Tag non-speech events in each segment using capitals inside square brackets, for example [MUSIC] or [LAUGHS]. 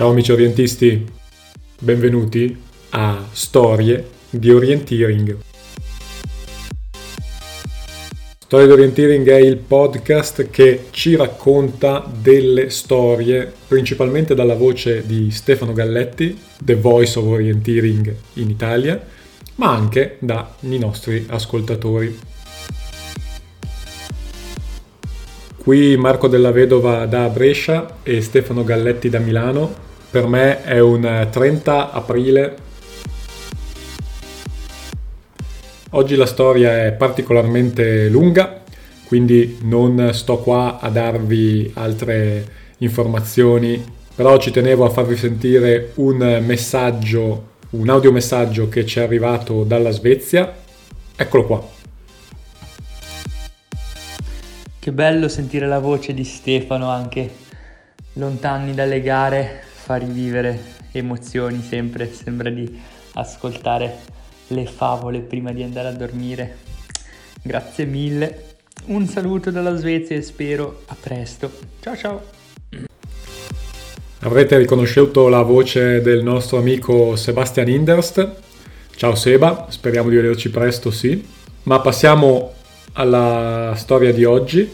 Ciao amici orientisti, benvenuti a Storie di Orienteering. Storie di Orienteering è il podcast che ci racconta delle storie, principalmente dalla voce di Stefano Galletti, The Voice of Orienteering in Italia, ma anche dai nostri ascoltatori. Qui Marco della Vedova da Brescia e Stefano Galletti da Milano. Per me è un 30 aprile. Oggi la storia è particolarmente lunga, quindi non sto qua a darvi altre informazioni, però ci tenevo a farvi sentire un messaggio, un audiomessaggio che ci è arrivato dalla Svezia. Eccolo qua. Che bello sentire la voce di Stefano anche lontani dalle gare, fa rivivere emozioni sempre, sembra di ascoltare le favole prima di andare a dormire. Grazie mille, un saluto dalla Svezia e spero a presto. Ciao ciao! Avrete riconosciuto la voce del nostro amico Sebastian Inderst. Ciao Seba, speriamo di vederci presto, sì. Ma passiamo alla storia di oggi.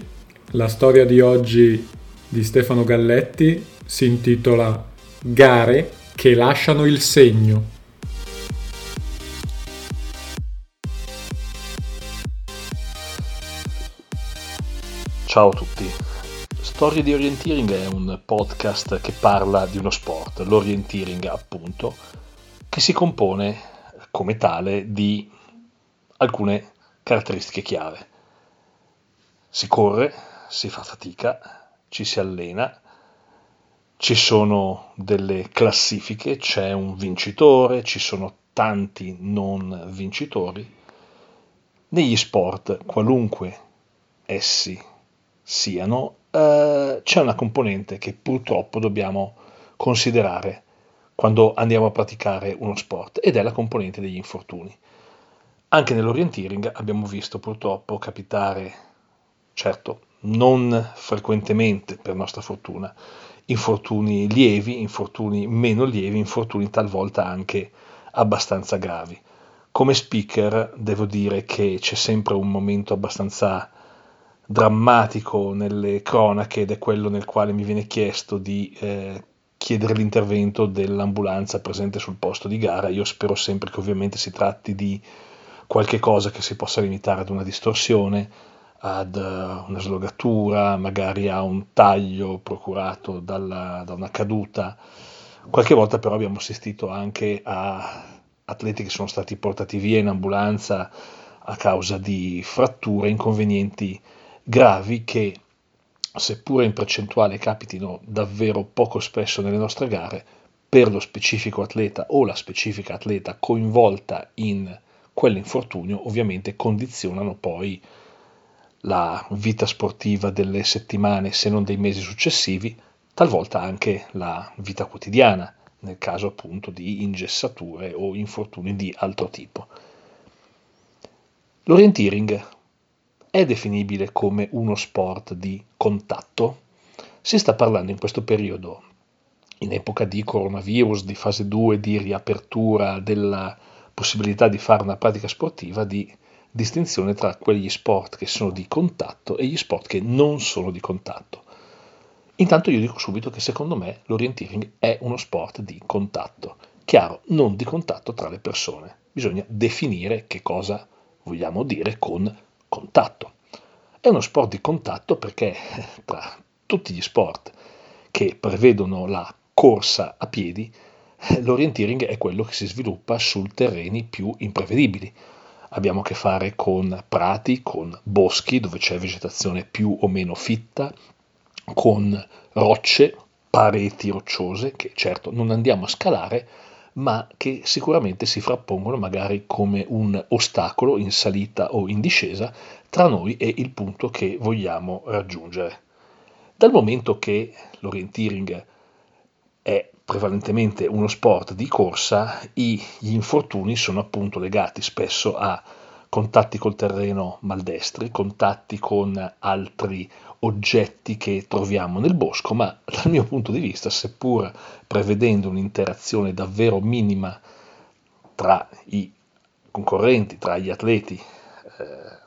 La storia di oggi di Stefano Galletti si intitola Gare che lasciano il segno. Ciao a tutti. Storie di Orienteering è un podcast che parla di uno sport, l'orienteering appunto, che si compone come tale di alcune caratteristiche chiave. Si corre, si fa fatica, ci si allena, ci sono delle classifiche, c'è un vincitore, ci sono tanti non vincitori. Negli sport, qualunque essi siano, eh, c'è una componente che purtroppo dobbiamo considerare quando andiamo a praticare uno sport ed è la componente degli infortuni. Anche nell'orienteering abbiamo visto purtroppo capitare, certo non frequentemente per nostra fortuna, infortuni lievi, infortuni meno lievi, infortuni talvolta anche abbastanza gravi. Come speaker devo dire che c'è sempre un momento abbastanza drammatico nelle cronache ed è quello nel quale mi viene chiesto di eh, chiedere l'intervento dell'ambulanza presente sul posto di gara. Io spero sempre che ovviamente si tratti di qualche cosa che si possa limitare ad una distorsione, ad uh, una slogatura, magari a un taglio procurato dalla, da una caduta. Qualche volta però abbiamo assistito anche a atleti che sono stati portati via in ambulanza a causa di fratture, inconvenienti gravi che seppure in percentuale capitino davvero poco spesso nelle nostre gare, per lo specifico atleta o la specifica atleta coinvolta in quell'infortunio ovviamente condizionano poi la vita sportiva delle settimane, se non dei mesi successivi, talvolta anche la vita quotidiana, nel caso appunto di ingessature o infortuni di altro tipo. L'orienteering è definibile come uno sport di contatto? Si sta parlando in questo periodo, in epoca di coronavirus, di fase 2, di riapertura della possibilità di fare una pratica sportiva di distinzione tra quegli sport che sono di contatto e gli sport che non sono di contatto. Intanto io dico subito che secondo me l'orienteering è uno sport di contatto, chiaro, non di contatto tra le persone. Bisogna definire che cosa vogliamo dire con contatto. È uno sport di contatto perché tra tutti gli sport che prevedono la corsa a piedi, l'orienteering è quello che si sviluppa su terreni più imprevedibili. Abbiamo a che fare con prati, con boschi dove c'è vegetazione più o meno fitta, con rocce, pareti rocciose che certo non andiamo a scalare, ma che sicuramente si frappongono magari come un ostacolo in salita o in discesa tra noi e il punto che vogliamo raggiungere. Dal momento che l'orienteering è prevalentemente uno sport di corsa, gli infortuni sono appunto legati spesso a contatti col terreno maldestri, contatti con altri oggetti che troviamo nel bosco, ma dal mio punto di vista, seppur prevedendo un'interazione davvero minima tra i concorrenti, tra gli atleti, eh,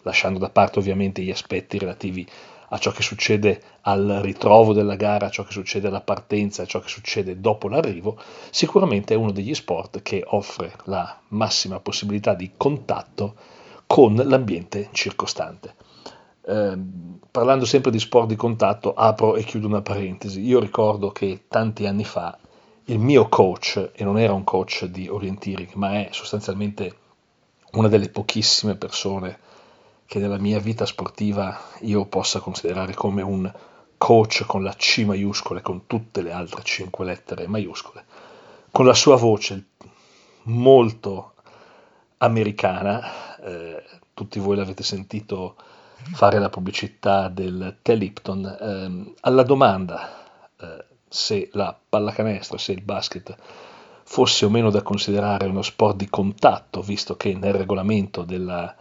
lasciando da parte ovviamente gli aspetti relativi a ciò che succede al ritrovo della gara, a ciò che succede alla partenza, a ciò che succede dopo l'arrivo, sicuramente è uno degli sport che offre la massima possibilità di contatto con l'ambiente circostante. Eh, parlando sempre di sport di contatto, apro e chiudo una parentesi. Io ricordo che tanti anni fa il mio coach, e non era un coach di orienteering, ma è sostanzialmente una delle pochissime persone che nella mia vita sportiva io possa considerare come un coach con la C maiuscola e con tutte le altre cinque lettere maiuscole, con la sua voce molto americana, eh, tutti voi l'avete sentito fare la pubblicità del tè Lipton, eh, alla domanda eh, se la pallacanestro, se il basket fosse o meno da considerare uno sport di contatto, visto che nel regolamento della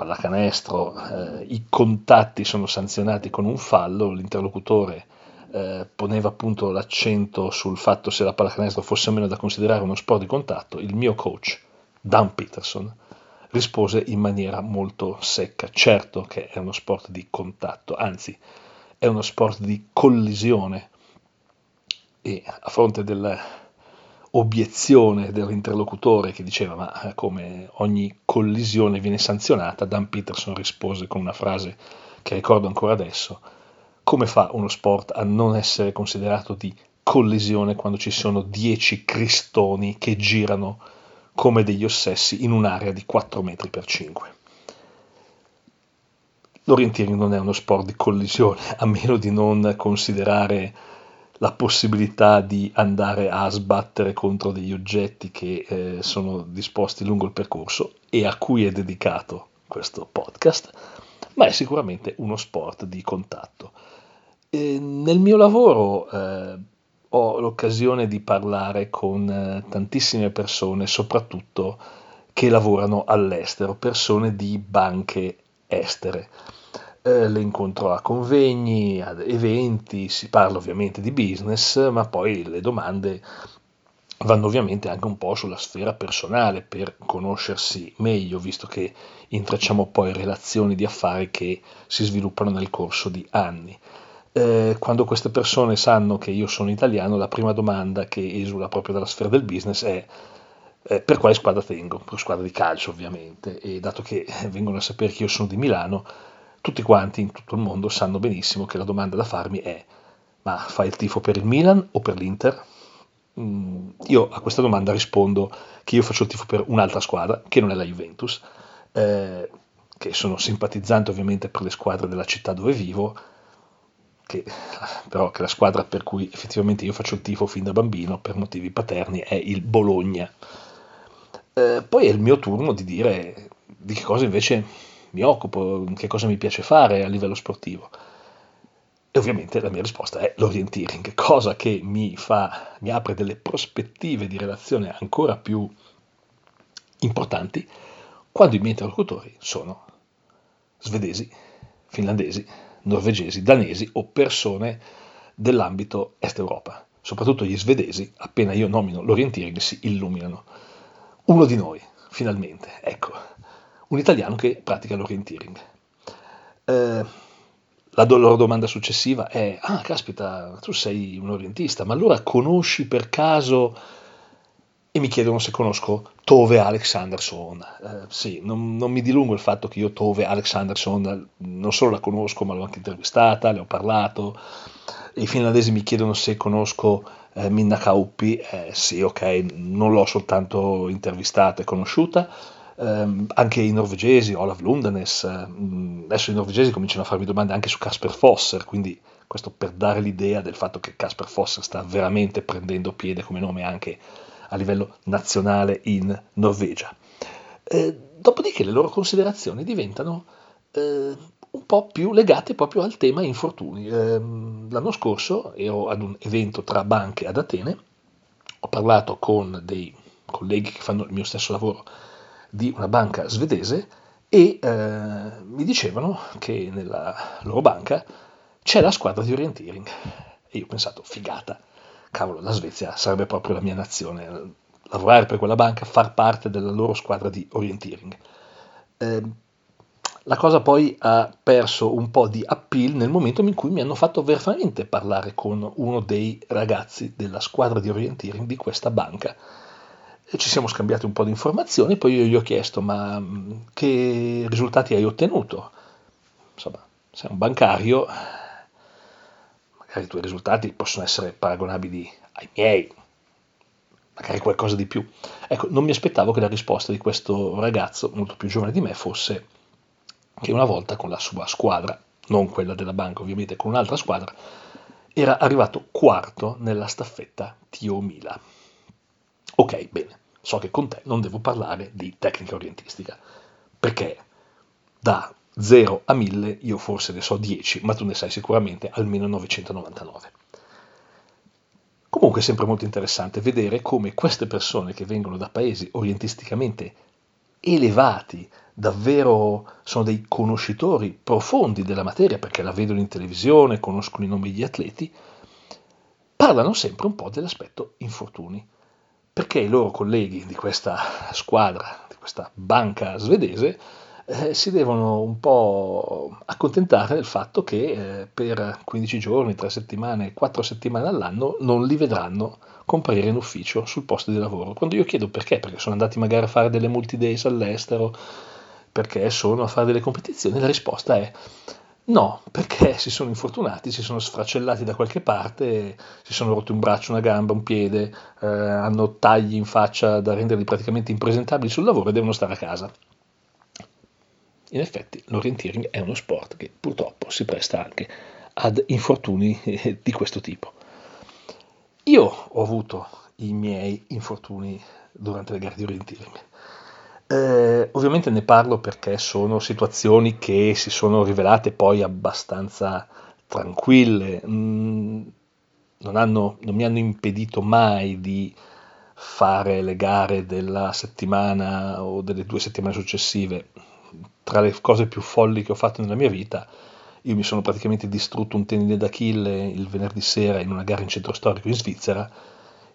pallacanestro eh, i contatti sono sanzionati con un fallo, l'interlocutore eh, poneva appunto l'accento sul fatto se la pallacanestro fosse o meno da considerare uno sport di contatto, il mio coach, Dan Peterson, rispose in maniera molto secca, certo che è uno sport di contatto, anzi è uno sport di collisione. E a fronte del obiezione dell'interlocutore che diceva ma eh, come ogni collisione viene sanzionata, Dan Peterson rispose con una frase che ricordo ancora adesso, come fa uno sport a non essere considerato di collisione quando ci sono dieci cristoni che girano come degli ossessi in un'area di 4 metri per 5? L'orienteering non è uno sport di collisione, a meno di non considerare la possibilità di andare a sbattere contro degli oggetti che eh, sono disposti lungo il percorso e a cui è dedicato questo podcast, ma è sicuramente uno sport di contatto. E nel mio lavoro eh, ho l'occasione di parlare con eh, tantissime persone, soprattutto che lavorano all'estero, persone di banche estere eh, le incontro a convegni, ad eventi, si parla ovviamente di business, ma poi le domande vanno ovviamente anche un po' sulla sfera personale per conoscersi meglio, visto che intrecciamo poi relazioni di affari che si sviluppano nel corso di anni. Eh, quando queste persone sanno che io sono italiano, la prima domanda che esula proprio dalla sfera del business è eh, per quale squadra tengo? Per squadra di calcio ovviamente, e dato che vengono a sapere che io sono di Milano, tutti quanti in tutto il mondo sanno benissimo che la domanda da farmi è ma fai il tifo per il Milan o per l'Inter? Mm, io a questa domanda rispondo che io faccio il tifo per un'altra squadra, che non è la Juventus, eh, che sono simpatizzante ovviamente per le squadre della città dove vivo, che, però che la squadra per cui effettivamente io faccio il tifo fin da bambino per motivi paterni è il Bologna. Eh, poi è il mio turno di dire di che cosa invece mi occupo, che cosa mi piace fare a livello sportivo. E ovviamente la mia risposta è l'orienteering, cosa che mi, fa, mi apre delle prospettive di relazione ancora più importanti quando i miei interlocutori sono svedesi, finlandesi, norvegesi, danesi o persone dell'ambito Est Europa. Soprattutto gli svedesi, appena io nomino l'orienteering, si illuminano. Uno di noi, finalmente, ecco, un italiano che pratica l'orienteering. Eh, la loro domanda successiva è, ah caspita, tu sei un orientista, ma allora conosci per caso, e mi chiedono se conosco Tove Alexanderson. Eh, sì, non, non, mi dilungo il fatto che io Tove Alexanderson non solo la conosco, ma l'ho anche intervistata, le ho parlato. I finlandesi mi chiedono se conosco eh, Minna Kauppi, eh, sì, ok, non l'ho soltanto intervistata e conosciuta, Um, anche i norvegesi, Olav Lundanes, um, adesso i norvegesi cominciano a farmi domande anche su Casper Fosser, quindi questo per dare l'idea del fatto che Casper Fosser sta veramente prendendo piede come nome anche a livello nazionale in Norvegia. Eh, dopodiché le loro considerazioni diventano eh, un po' più legate proprio al tema infortuni. Eh, l'anno scorso ero ad un evento tra banche ad Atene, ho parlato con dei colleghi che fanno il mio stesso lavoro di una banca svedese e eh, mi dicevano che nella loro banca c'è la squadra di orienteering. E io ho pensato, figata, cavolo, la Svezia sarebbe proprio la mia nazione, lavorare per quella banca, far parte della loro squadra di orienteering. Eh, la cosa poi ha perso un po' di appeal nel momento in cui mi hanno fatto veramente parlare con uno dei ragazzi della squadra di orienteering di questa banca. E ci siamo scambiati un po' di informazioni, poi io gli ho chiesto ma mm, che risultati hai ottenuto? Insomma, sei un bancario, magari i tuoi risultati possono essere paragonabili ai miei, magari qualcosa di più. Ecco, non mi aspettavo che la risposta di questo ragazzo, molto più giovane di me, fosse che una volta con la sua squadra, non quella della banca ovviamente, con un'altra squadra, era arrivato quarto nella staffetta Tio Mila. Ok, bene, so che con te non devo parlare di tecnica orientistica, perché da 0 a 1000 io forse ne so 10, ma tu ne sai sicuramente almeno 999. Comunque è sempre molto interessante vedere come queste persone che vengono da paesi orientisticamente elevati, davvero sono dei conoscitori profondi della materia perché la vedono in televisione, conoscono i nomi degli atleti, parlano sempre un po' dell'aspetto infortuni, perché i loro colleghi di questa squadra, di questa banca svedese, eh, si devono un po' accontentare del fatto che eh, per 15 giorni, 3 settimane, 4 settimane all'anno non li vedranno comparire in ufficio sul posto di lavoro. Quando io chiedo perché, perché sono andati magari a fare delle multi-days all'estero, perché sono a fare delle competizioni, la risposta è no, perché si sono infortunati, si sono sfracellati da qualche parte, si sono rotti un braccio, una gamba, un piede, eh, hanno tagli in faccia da renderli praticamente impresentabili sul lavoro e devono stare a casa. In effetti l'orienteering è uno sport che purtroppo si presta anche ad infortuni di questo tipo. Io ho avuto i miei infortuni durante le gare di orienteering. Eh, ovviamente ne parlo perché sono situazioni che si sono rivelate poi abbastanza tranquille, mm, non, hanno, non mi hanno impedito mai di fare le gare della settimana o delle due settimane successive. Tra le cose più folli che ho fatto nella mia vita io mi sono praticamente distrutto un tendine d'Achille il venerdì sera in una gara in centro storico in Svizzera.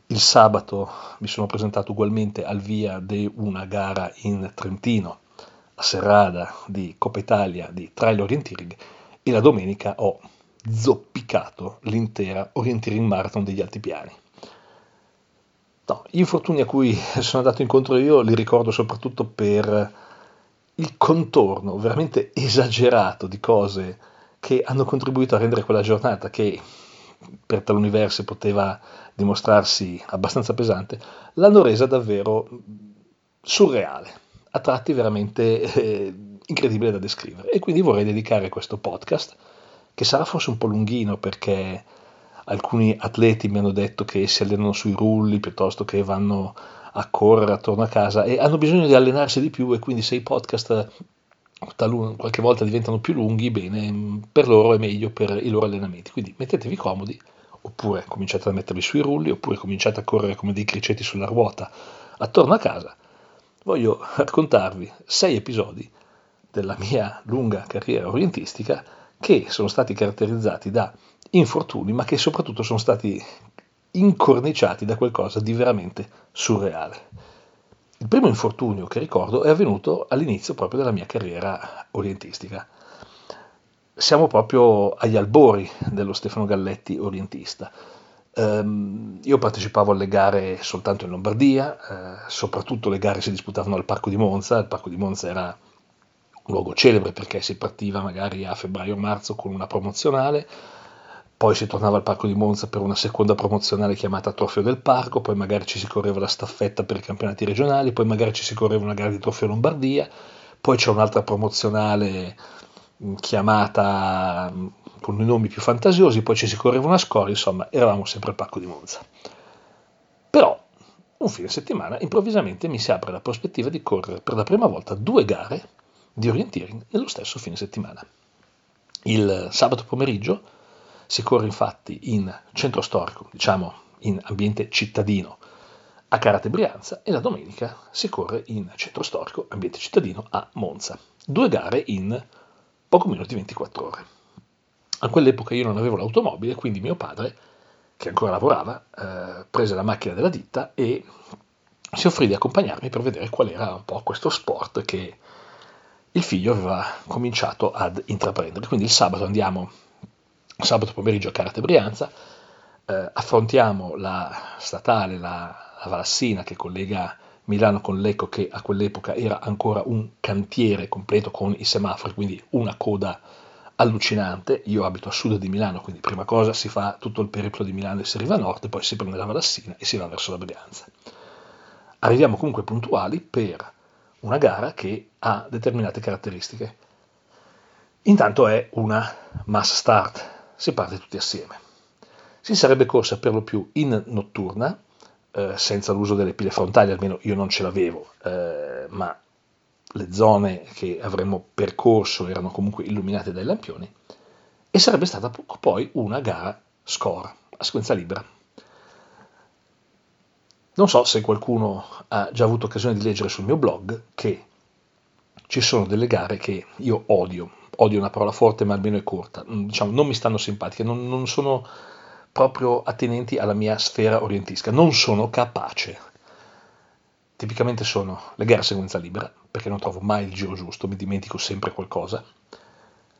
Il sabato mi sono presentato ugualmente al via di una gara in Trentino, a Serrada di Coppa Italia di Trail Orienteering e la domenica ho zoppicato l'intera Orienteering Marathon degli Altipiani. No, gli infortuni a cui sono andato incontro io li ricordo soprattutto per il contorno veramente esagerato di cose che hanno contribuito a rendere quella giornata che per taluni versi poteva dimostrarsi abbastanza pesante, l'hanno resa davvero surreale, a tratti veramente eh, incredibile da descrivere. E quindi vorrei dedicare questo podcast, che sarà forse un po' lunghino perché alcuni atleti mi hanno detto che si allenano sui rulli piuttosto che vanno a correre attorno a casa e hanno bisogno di allenarsi di più e quindi se i podcast talun, qualche volta diventano più lunghi, bene, per loro è meglio per i loro allenamenti. Quindi mettetevi comodi, oppure cominciate a mettervi sui rulli, oppure cominciate a correre come dei criceti sulla ruota attorno a casa. Voglio raccontarvi sei episodi della mia lunga carriera orientistica che sono stati caratterizzati da infortuni, ma che soprattutto sono stati incorniciati da qualcosa di veramente surreale. Il primo infortunio che ricordo è avvenuto all'inizio proprio della mia carriera orientistica. Siamo proprio agli albori dello Stefano Galletti orientista. Um, io partecipavo alle gare soltanto in Lombardia, eh, soprattutto le gare si disputavano al Parco di Monza, il Parco di Monza era un luogo celebre perché si partiva magari a febbraio-marzo con una promozionale, poi si tornava al Parco di Monza per una seconda promozionale chiamata Trofeo del Parco, poi magari ci si correva la staffetta per i campionati regionali, poi magari ci si correva una gara di Trofeo Lombardia, poi c'è un'altra promozionale chiamata mm, con i nomi più fantasiosi, poi ci si correva una scoria, insomma eravamo sempre al Parco di Monza. Però un fine settimana improvvisamente mi si apre la prospettiva di correre per la prima volta due gare di orienteering nello stesso fine settimana. Il sabato pomeriggio si corre infatti in centro storico, diciamo in ambiente cittadino, a Carate Brianza e la domenica si corre in centro storico, ambiente cittadino, a Monza. Due gare in poco meno di 24 ore. A quell'epoca io non avevo l'automobile, quindi mio padre, che ancora lavorava, eh, prese la macchina della ditta e si offrì di accompagnarmi per vedere qual era un po' questo sport che il figlio aveva cominciato ad intraprendere. Quindi il sabato andiamo, sabato pomeriggio a Carate Brianza, eh, affrontiamo la statale, la, la Valassina che collega Milano con Lecco che a quell'epoca era ancora un cantiere completo con i semafori, quindi una coda allucinante. Io abito a sud di Milano, quindi prima cosa si fa tutto il periplo di Milano e si arriva a nord, poi si prende la Valassina e si va verso la Brianza. Arriviamo comunque puntuali per una gara che ha determinate caratteristiche. Intanto è una mass start, si parte tutti assieme. Si sarebbe corsa per lo più in notturna, eh, senza l'uso delle pile frontali, almeno io non ce l'avevo, eh, ma le zone che avremmo percorso erano comunque illuminate dai lampioni, e sarebbe stata poi una gara score, a sequenza libera. Non so se qualcuno ha già avuto occasione di leggere sul mio blog che ci sono delle gare che io odio, odio una parola forte ma almeno è corta, diciamo non mi stanno simpatiche, non, non sono proprio attenenti alla mia sfera orientisca, non sono capace. Tipicamente sono le gare a sequenza libera, perché non trovo mai il giro giusto, mi dimentico sempre qualcosa.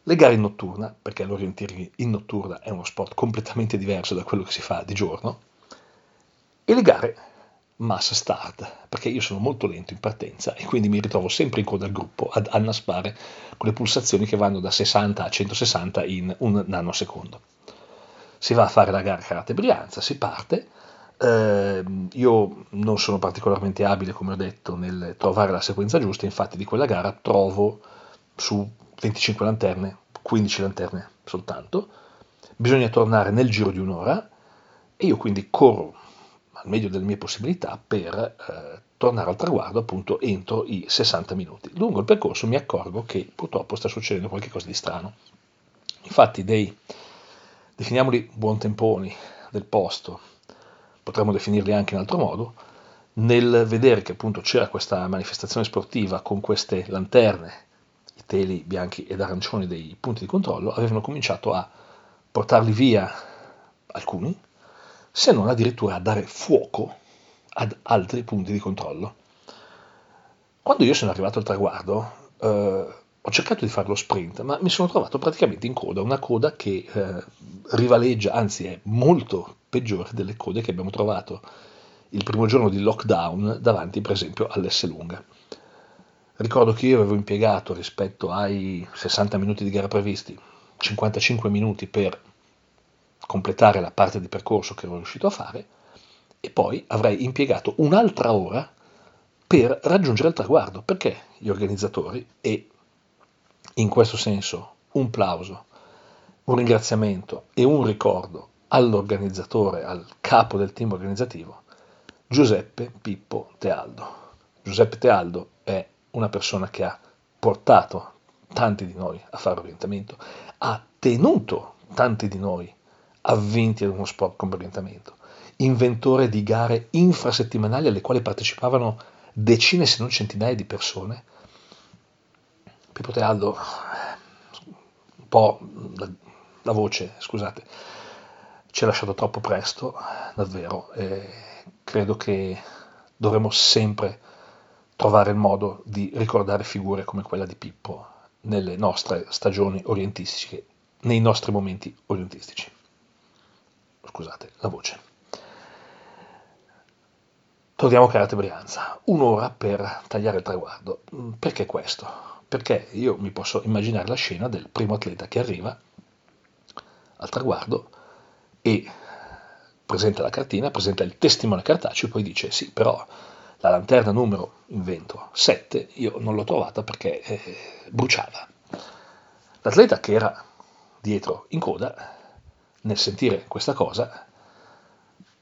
Le gare in notturna, perché l'orienteering in notturna è uno sport completamente diverso da quello che si fa di giorno. E le gare mass start, perché io sono molto lento in partenza e quindi mi ritrovo sempre in coda al gruppo ad annaspare con le pulsazioni che vanno da 60 a 160 in un nanosecondo. Si va a fare la gara Karate Brianza, si parte. Eh, io non sono particolarmente abile, come ho detto, nel trovare la sequenza giusta, infatti di quella gara trovo su 25 lanterne 15 lanterne soltanto. Bisogna tornare nel giro di un'ora e io quindi corro al meglio delle mie possibilità per eh, tornare al traguardo appunto entro i 60 minuti. Lungo il percorso mi accorgo che purtroppo sta succedendo qualcosa di strano. Infatti dei, definiamoli buontemponi del posto, potremmo definirli anche in altro modo, nel vedere che appunto c'era questa manifestazione sportiva con queste lanterne, i teli bianchi ed arancioni dei punti di controllo, avevano cominciato a portarli via alcuni, se non addirittura a dare fuoco ad altri punti di controllo. Quando io sono arrivato al traguardo, eh, ho cercato di fare lo sprint, ma mi sono trovato praticamente in coda, una coda che eh, rivaleggia, anzi è molto peggiore delle code che abbiamo trovato il primo giorno di lockdown davanti per esempio all'S lunga. Ricordo che io avevo impiegato rispetto ai 60 minuti di gara previsti 55 minuti per completare la parte di percorso che ero riuscito a fare e poi avrei impiegato un'altra ora per raggiungere il traguardo, perché gli organizzatori, e in questo senso un plauso, un ringraziamento e un ricordo all'organizzatore, al capo del team organizzativo, Giuseppe Pippo Tealdo. Giuseppe Tealdo è una persona che ha portato tanti di noi a fare orientamento, ha tenuto tanti di noi avvinti ad uno sport come orientamento, inventore di gare infrasettimanali alle quali partecipavano decine se non centinaia di persone. Pippo Tealdo, un po' la, la voce, scusate, ci ha lasciato troppo presto, davvero, e credo che dovremo sempre trovare il modo di ricordare figure come quella di Pippo nelle nostre stagioni orientistiche, nei nostri momenti orientistici scusate la voce. Torniamo a Karate Brianza, un'ora per tagliare il traguardo. Perché questo? Perché io mi posso immaginare la scena del primo atleta che arriva al traguardo e presenta la cartina, presenta il testimone cartaceo e poi dice sì, però la lanterna numero, invento, 7, io non l'ho trovata perché eh, bruciava. L'atleta che era dietro in coda nel sentire questa cosa,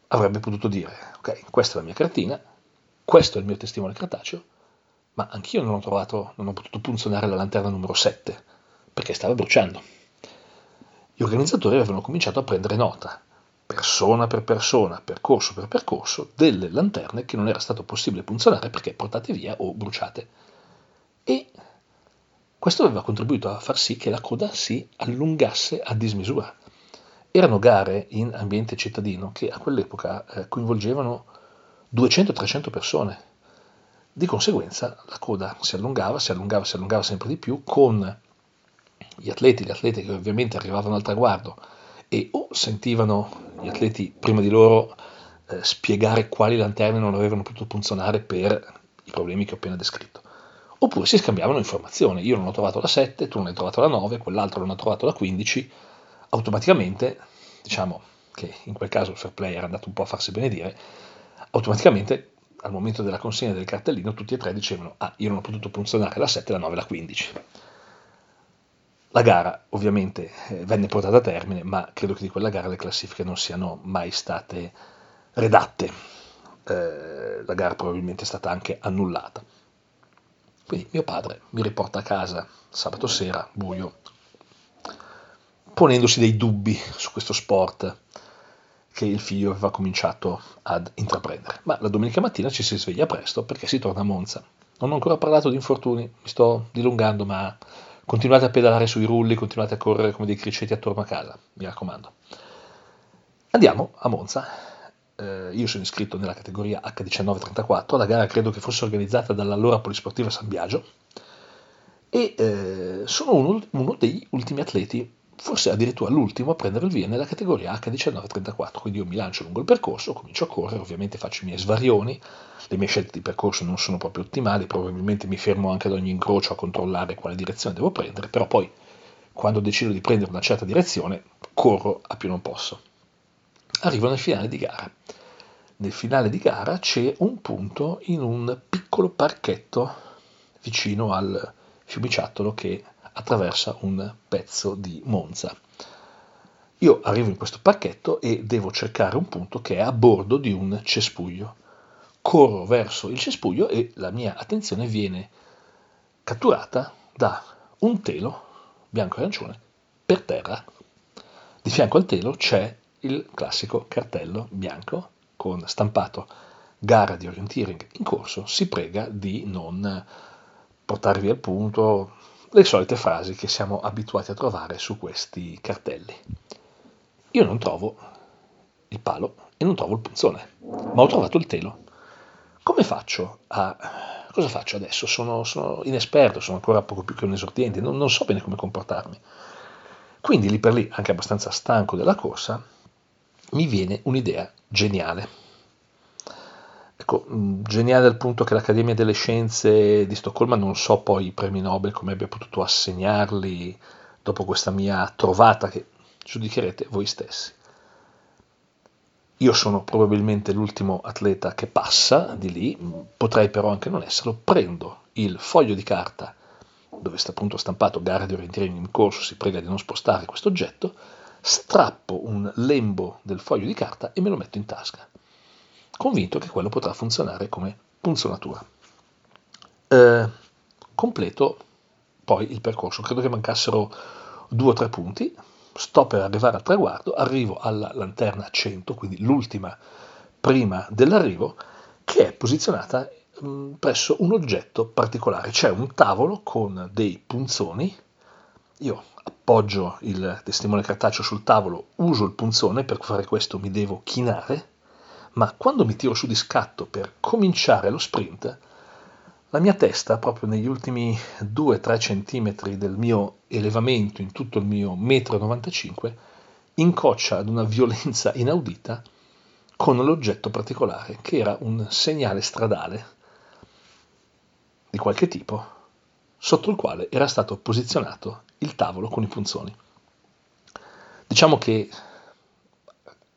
avrebbe potuto dire, ok, questa è la mia cartina, questo è il mio testimone cartaceo, ma anch'io non ho trovato, non ho potuto funzionare la lanterna numero 7, perché stava bruciando. Gli organizzatori avevano cominciato a prendere nota, persona per persona, percorso per percorso, delle lanterne che non era stato possibile punzionare perché portate via o bruciate. E questo aveva contribuito a far sì che la coda si allungasse a dismisura. Erano gare in ambiente cittadino che a quell'epoca eh, coinvolgevano 200-300 persone. Di conseguenza la coda si allungava, si allungava, si allungava sempre di più con gli atleti, gli atleti che ovviamente arrivavano al traguardo e o sentivano gli atleti prima di loro eh, spiegare quali lanterne non avevano potuto funzionare per i problemi che ho appena descritto, oppure si scambiavano informazioni. Io non ho trovato la 7, tu non hai trovato la 9, quell'altro non ha trovato la 15, automaticamente, diciamo che in quel caso il fair play era andato un po' a farsi benedire, automaticamente al momento della consegna del cartellino tutti e tre dicevano ah io non ho potuto funzionare la 7, la 9 la 15. La gara ovviamente eh, venne portata a termine, ma credo che di quella gara le classifiche non siano mai state redatte. Eh, la gara probabilmente è stata anche annullata. Quindi mio padre mi riporta a casa sabato sera, buio, ponendosi dei dubbi su questo sport che il figlio aveva cominciato ad intraprendere. Ma la domenica mattina ci si sveglia presto perché si torna a Monza. Non ho ancora parlato di infortuni, mi sto dilungando, ma Continuate a pedalare sui rulli, continuate a correre come dei criceti attorno a casa, mi raccomando. Andiamo a Monza. Eh, io sono iscritto nella categoria H1934, la gara credo che fosse organizzata dall'allora Polisportiva San Biagio e eh, sono uno, uno degli ultimi atleti forse addirittura l'ultimo a prendere il via nella categoria H1934, quindi io mi lancio lungo il percorso, comincio a correre, ovviamente faccio i miei svarioni, le mie scelte di percorso non sono proprio ottimali, probabilmente mi fermo anche ad ogni incrocio a controllare quale direzione devo prendere, però poi quando decido di prendere una certa direzione corro a più non posso. Arrivo nel finale di gara. Nel finale di gara c'è un punto in un piccolo parchetto vicino al fiumiciattolo che attraversa un pezzo di Monza. Io arrivo in questo pacchetto e devo cercare un punto che è a bordo di un cespuglio. Corro verso il cespuglio e la mia attenzione viene catturata da un telo bianco e arancione per terra. Di fianco al telo c'è il classico cartello bianco con stampato gara di orienteering in corso, si prega di non portarvi al punto, le solite frasi che siamo abituati a trovare su questi cartelli. Io non trovo il palo e non trovo il punzone, ma ho trovato il telo. Come faccio a... cosa faccio adesso? Sono, sono inesperto, sono ancora poco più che un esordiente, non, non so bene come comportarmi. Quindi lì per lì, anche abbastanza stanco della corsa, mi viene un'idea geniale Ecco, mm, geniale al punto che l'Accademia delle Scienze di Stoccolma non so poi i premi Nobel come abbia potuto assegnarli dopo questa mia trovata che giudicherete voi stessi. Io sono probabilmente l'ultimo atleta che passa di lì, potrei però anche non esserlo, prendo il foglio di carta dove sta appunto stampato gara di orienteering in corso, si prega di non spostare questo oggetto, strappo un lembo del foglio di carta e me lo metto in tasca convinto che quello potrà funzionare come punzonatura. Eh, completo poi il percorso, credo che mancassero due o tre punti, sto per arrivare al traguardo, arrivo alla lanterna 100, quindi l'ultima prima dell'arrivo, che è posizionata mm, presso un oggetto particolare. C'è un tavolo con dei punzoni, io appoggio il testimone cartaceo sul tavolo, uso il punzone, per fare questo mi devo chinare, ma quando mi tiro su di scatto per cominciare lo sprint, la mia testa, proprio negli ultimi 2-3 centimetri del mio elevamento in tutto il mio 1,95 m, incoccia ad una violenza inaudita con l'oggetto particolare, che era un segnale stradale di qualche tipo, sotto il quale era stato posizionato il tavolo con i punzoni. Diciamo che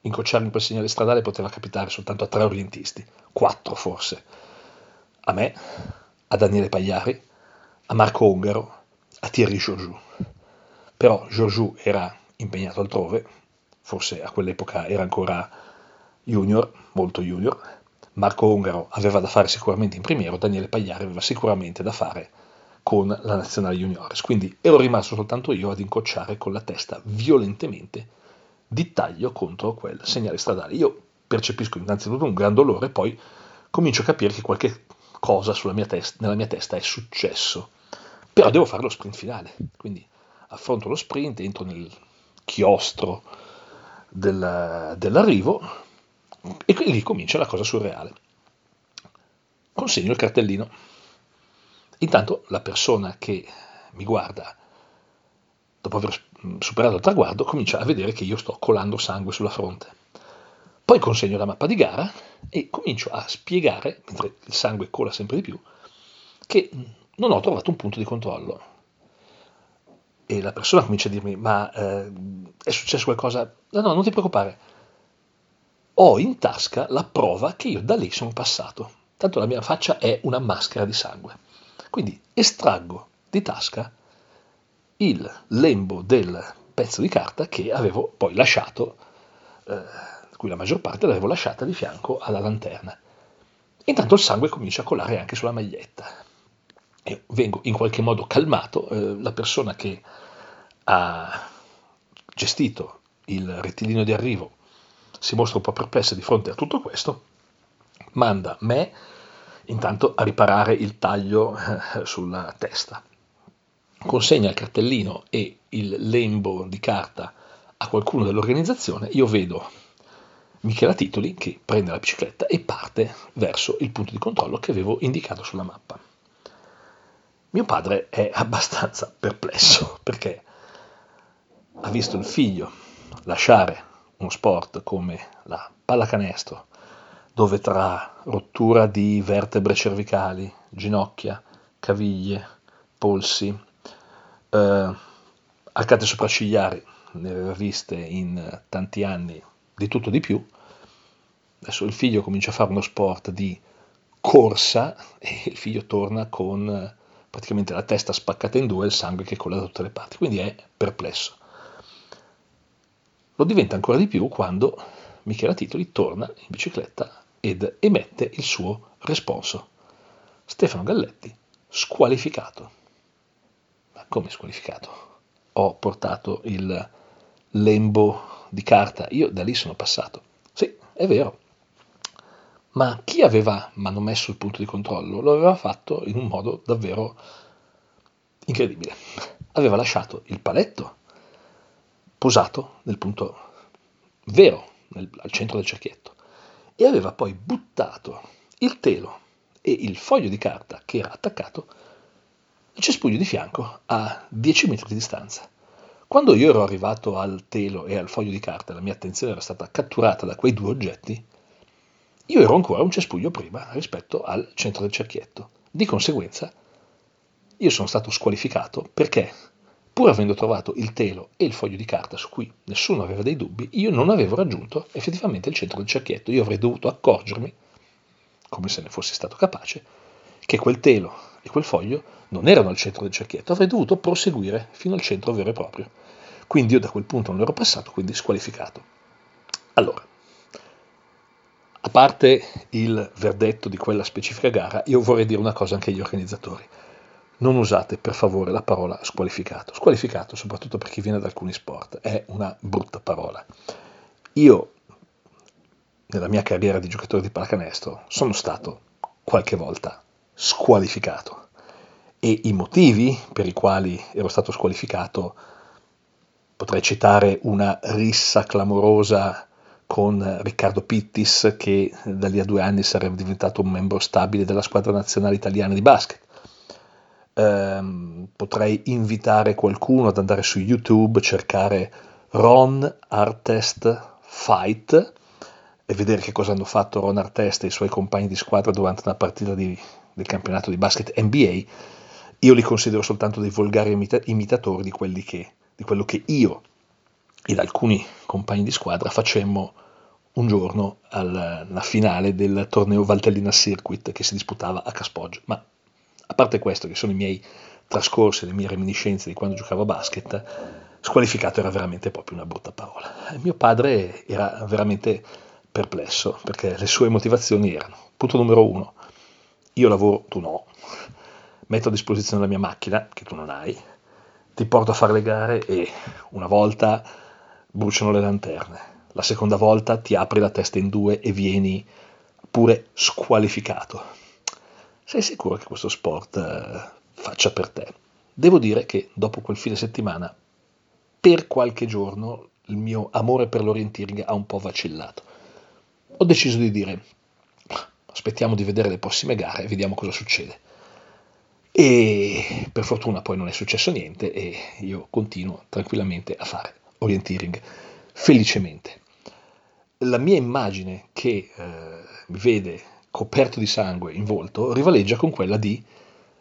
incrociare in quel segnale stradale poteva capitare soltanto a tre orientisti, quattro forse, a me, a Daniele Pagliari, a Marco Ungaro, a Thierry Georgiou. Però Georgiou era impegnato altrove, forse a quell'epoca era ancora junior, molto junior, Marco Ungaro aveva da fare sicuramente in primiero, Daniele Pagliari aveva sicuramente da fare con la nazionale juniores, quindi ero rimasto soltanto io ad incocciare con la testa violentemente di taglio contro quel segnale stradale. Io percepisco innanzitutto un gran dolore, poi comincio a capire che qualche cosa mia testa, nella mia testa è successo. Però devo fare lo sprint finale, quindi affronto lo sprint, entro nel chiostro del, dell'arrivo e lì comincia la cosa surreale. Consegno il cartellino. Intanto la persona che mi guarda, dopo aver superato il traguardo, comincia a vedere che io sto colando sangue sulla fronte. Poi consegno la mappa di gara e comincio a spiegare, mentre il sangue cola sempre di più, che non ho trovato un punto di controllo. E la persona comincia a dirmi, ma eh, è successo qualcosa? No, no, non ti preoccupare. Ho in tasca la prova che io da lì sono passato. Tanto la mia faccia è una maschera di sangue. Quindi estraggo di tasca il lembo del pezzo di carta che avevo poi lasciato, eh, cui la maggior parte l'avevo lasciata di fianco alla lanterna. Intanto il sangue comincia a colare anche sulla maglietta e vengo in qualche modo calmato, eh, la persona che ha gestito il rettilineo di arrivo si mostra un po' perplessa di fronte a tutto questo, manda me intanto a riparare il taglio eh, sulla testa, consegna il cartellino e il lembo di carta a qualcuno dell'organizzazione, io vedo Michela Titoli che prende la bicicletta e parte verso il punto di controllo che avevo indicato sulla mappa. Mio padre è [LAUGHS] abbastanza perplesso perché ha visto il figlio lasciare uno sport come la pallacanestro, dove tra rottura di vertebre cervicali, ginocchia, caviglie, polsi, eh, arcate sopraccigliari, ne aveva viste in tanti anni di tutto di più. Adesso il figlio comincia a fare uno sport di corsa e il figlio torna con praticamente la testa spaccata in due e il sangue che cola da tutte le parti, quindi è perplesso. Lo diventa ancora di più quando Michela Titoli torna in bicicletta ed emette il suo responso. Stefano Galletti, squalificato. Come squalificato? Ho portato il lembo di carta, io da lì sono passato. Sì, è vero, ma chi aveva manomesso il punto di controllo lo aveva fatto in un modo davvero incredibile. Aveva lasciato il paletto posato nel punto vero, nel, al centro del cerchietto, e aveva poi buttato il telo e il foglio di carta che era attaccato nel cespuglio di fianco a 10 metri di distanza. Quando io ero arrivato al telo e al foglio di carta, la mia attenzione era stata catturata da quei due oggetti, io ero ancora un cespuglio prima rispetto al centro del cerchietto. Di conseguenza, io sono stato squalificato perché, pur avendo trovato il telo e il foglio di carta su cui nessuno aveva dei dubbi, io non avevo raggiunto effettivamente il centro del cerchietto. Io avrei dovuto accorgermi, come se ne fossi stato capace, che quel telo e quel foglio non erano al centro del cerchietto. Avrei dovuto proseguire fino al centro vero e proprio. Quindi io da quel punto non ero passato, quindi squalificato. Allora, a parte il verdetto di quella specifica gara, io vorrei dire una cosa anche agli organizzatori. Non usate per favore la parola squalificato. Squalificato, soprattutto per chi viene da alcuni sport, è una brutta parola. Io, nella mia carriera di giocatore di pallacanestro, sono stato qualche volta squalificato e i motivi per i quali ero stato squalificato potrei citare una rissa clamorosa con Riccardo Pittis che da lì a due anni sarebbe diventato un membro stabile della squadra nazionale italiana di basket. Eh, potrei invitare qualcuno ad andare su YouTube, cercare Ron Artest Fight e vedere che cosa hanno fatto Ron Artest e i suoi compagni di squadra durante una partita di, del campionato di basket NBA. Io li considero soltanto dei volgari imita- imitatori di, che, di quello che io ed alcuni compagni di squadra facemmo un giorno alla finale del torneo Valtellina Circuit che si disputava a Caspoggio. Ma a parte questo, che sono i miei trascorsi, le mie reminiscenze di quando giocavo a basket, squalificato era veramente proprio una brutta parola. Mio padre era veramente perplesso perché le sue motivazioni erano, punto numero uno, io lavoro, tu no, metto a disposizione la mia macchina, che tu non hai, ti porto a fare le gare e una volta bruciano le lanterne. La seconda volta ti apri la testa in due e vieni pure squalificato. Sei sicuro che questo sport eh, faccia per te? Devo dire che dopo quel fine settimana, per qualche giorno, il mio amore per l'orienteering ha un po' vacillato. Ho deciso di dire, aspettiamo di vedere le prossime gare e vediamo cosa succede. E per fortuna poi non è successo niente e io continuo tranquillamente a fare orienteering felicemente. La mia immagine che eh, mi vede coperto di sangue in volto rivaleggia con quella di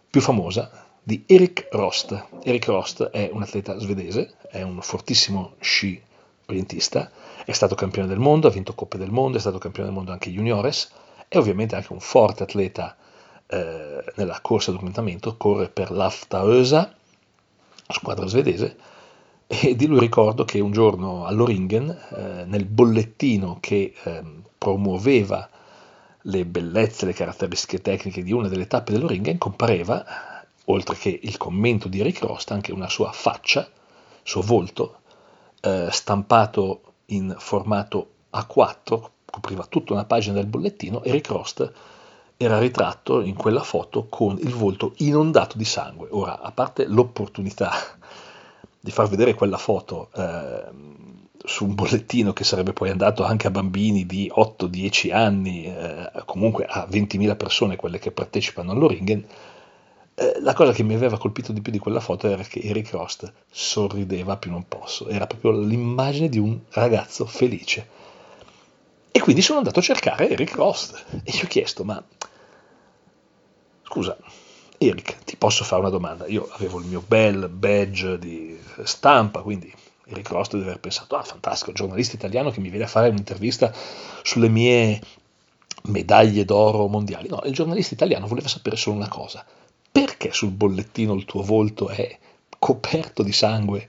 più famosa di Erik Rost. Erik Rost è un atleta svedese, è un fortissimo sci orientista, è stato campione del mondo, ha vinto Coppe del Mondo, è stato campione del mondo anche juniores, è ovviamente anche un forte atleta eh, nella corsa ad orientamento, corre per l'Aftaösa, squadra svedese, e di lui ricordo che un giorno all'Oringen, eh, nel bollettino che eh, promuoveva le bellezze, le caratteristiche tecniche di una delle tappe dell'Oringen, compareva, oltre che il commento di Eric Rost, anche una sua faccia, suo volto, eh, stampato in formato A4, copriva tutta una pagina del bollettino, Eric Rost era ritratto in quella foto con il volto inondato di sangue. Ora, a parte l'opportunità di far vedere quella foto eh, su un bollettino che sarebbe poi andato anche a bambini di 8-10 anni, eh, comunque a 20.000 persone, quelle che partecipano all'Oringen, eh, la cosa che mi aveva colpito di più di quella foto era che Eric Rost sorrideva più non posso, era proprio l'immagine di un ragazzo felice. E quindi sono andato a cercare Eric Rost e gli ho chiesto, ma scusa, Eric, ti posso fare una domanda? Io avevo il mio bel badge di stampa, quindi Eric Rost deve aver pensato, ah fantastico, giornalista italiano che mi viene a fare un'intervista sulle mie medaglie d'oro mondiali. No, il giornalista italiano voleva sapere solo una cosa, perché sul bollettino il tuo volto è coperto di sangue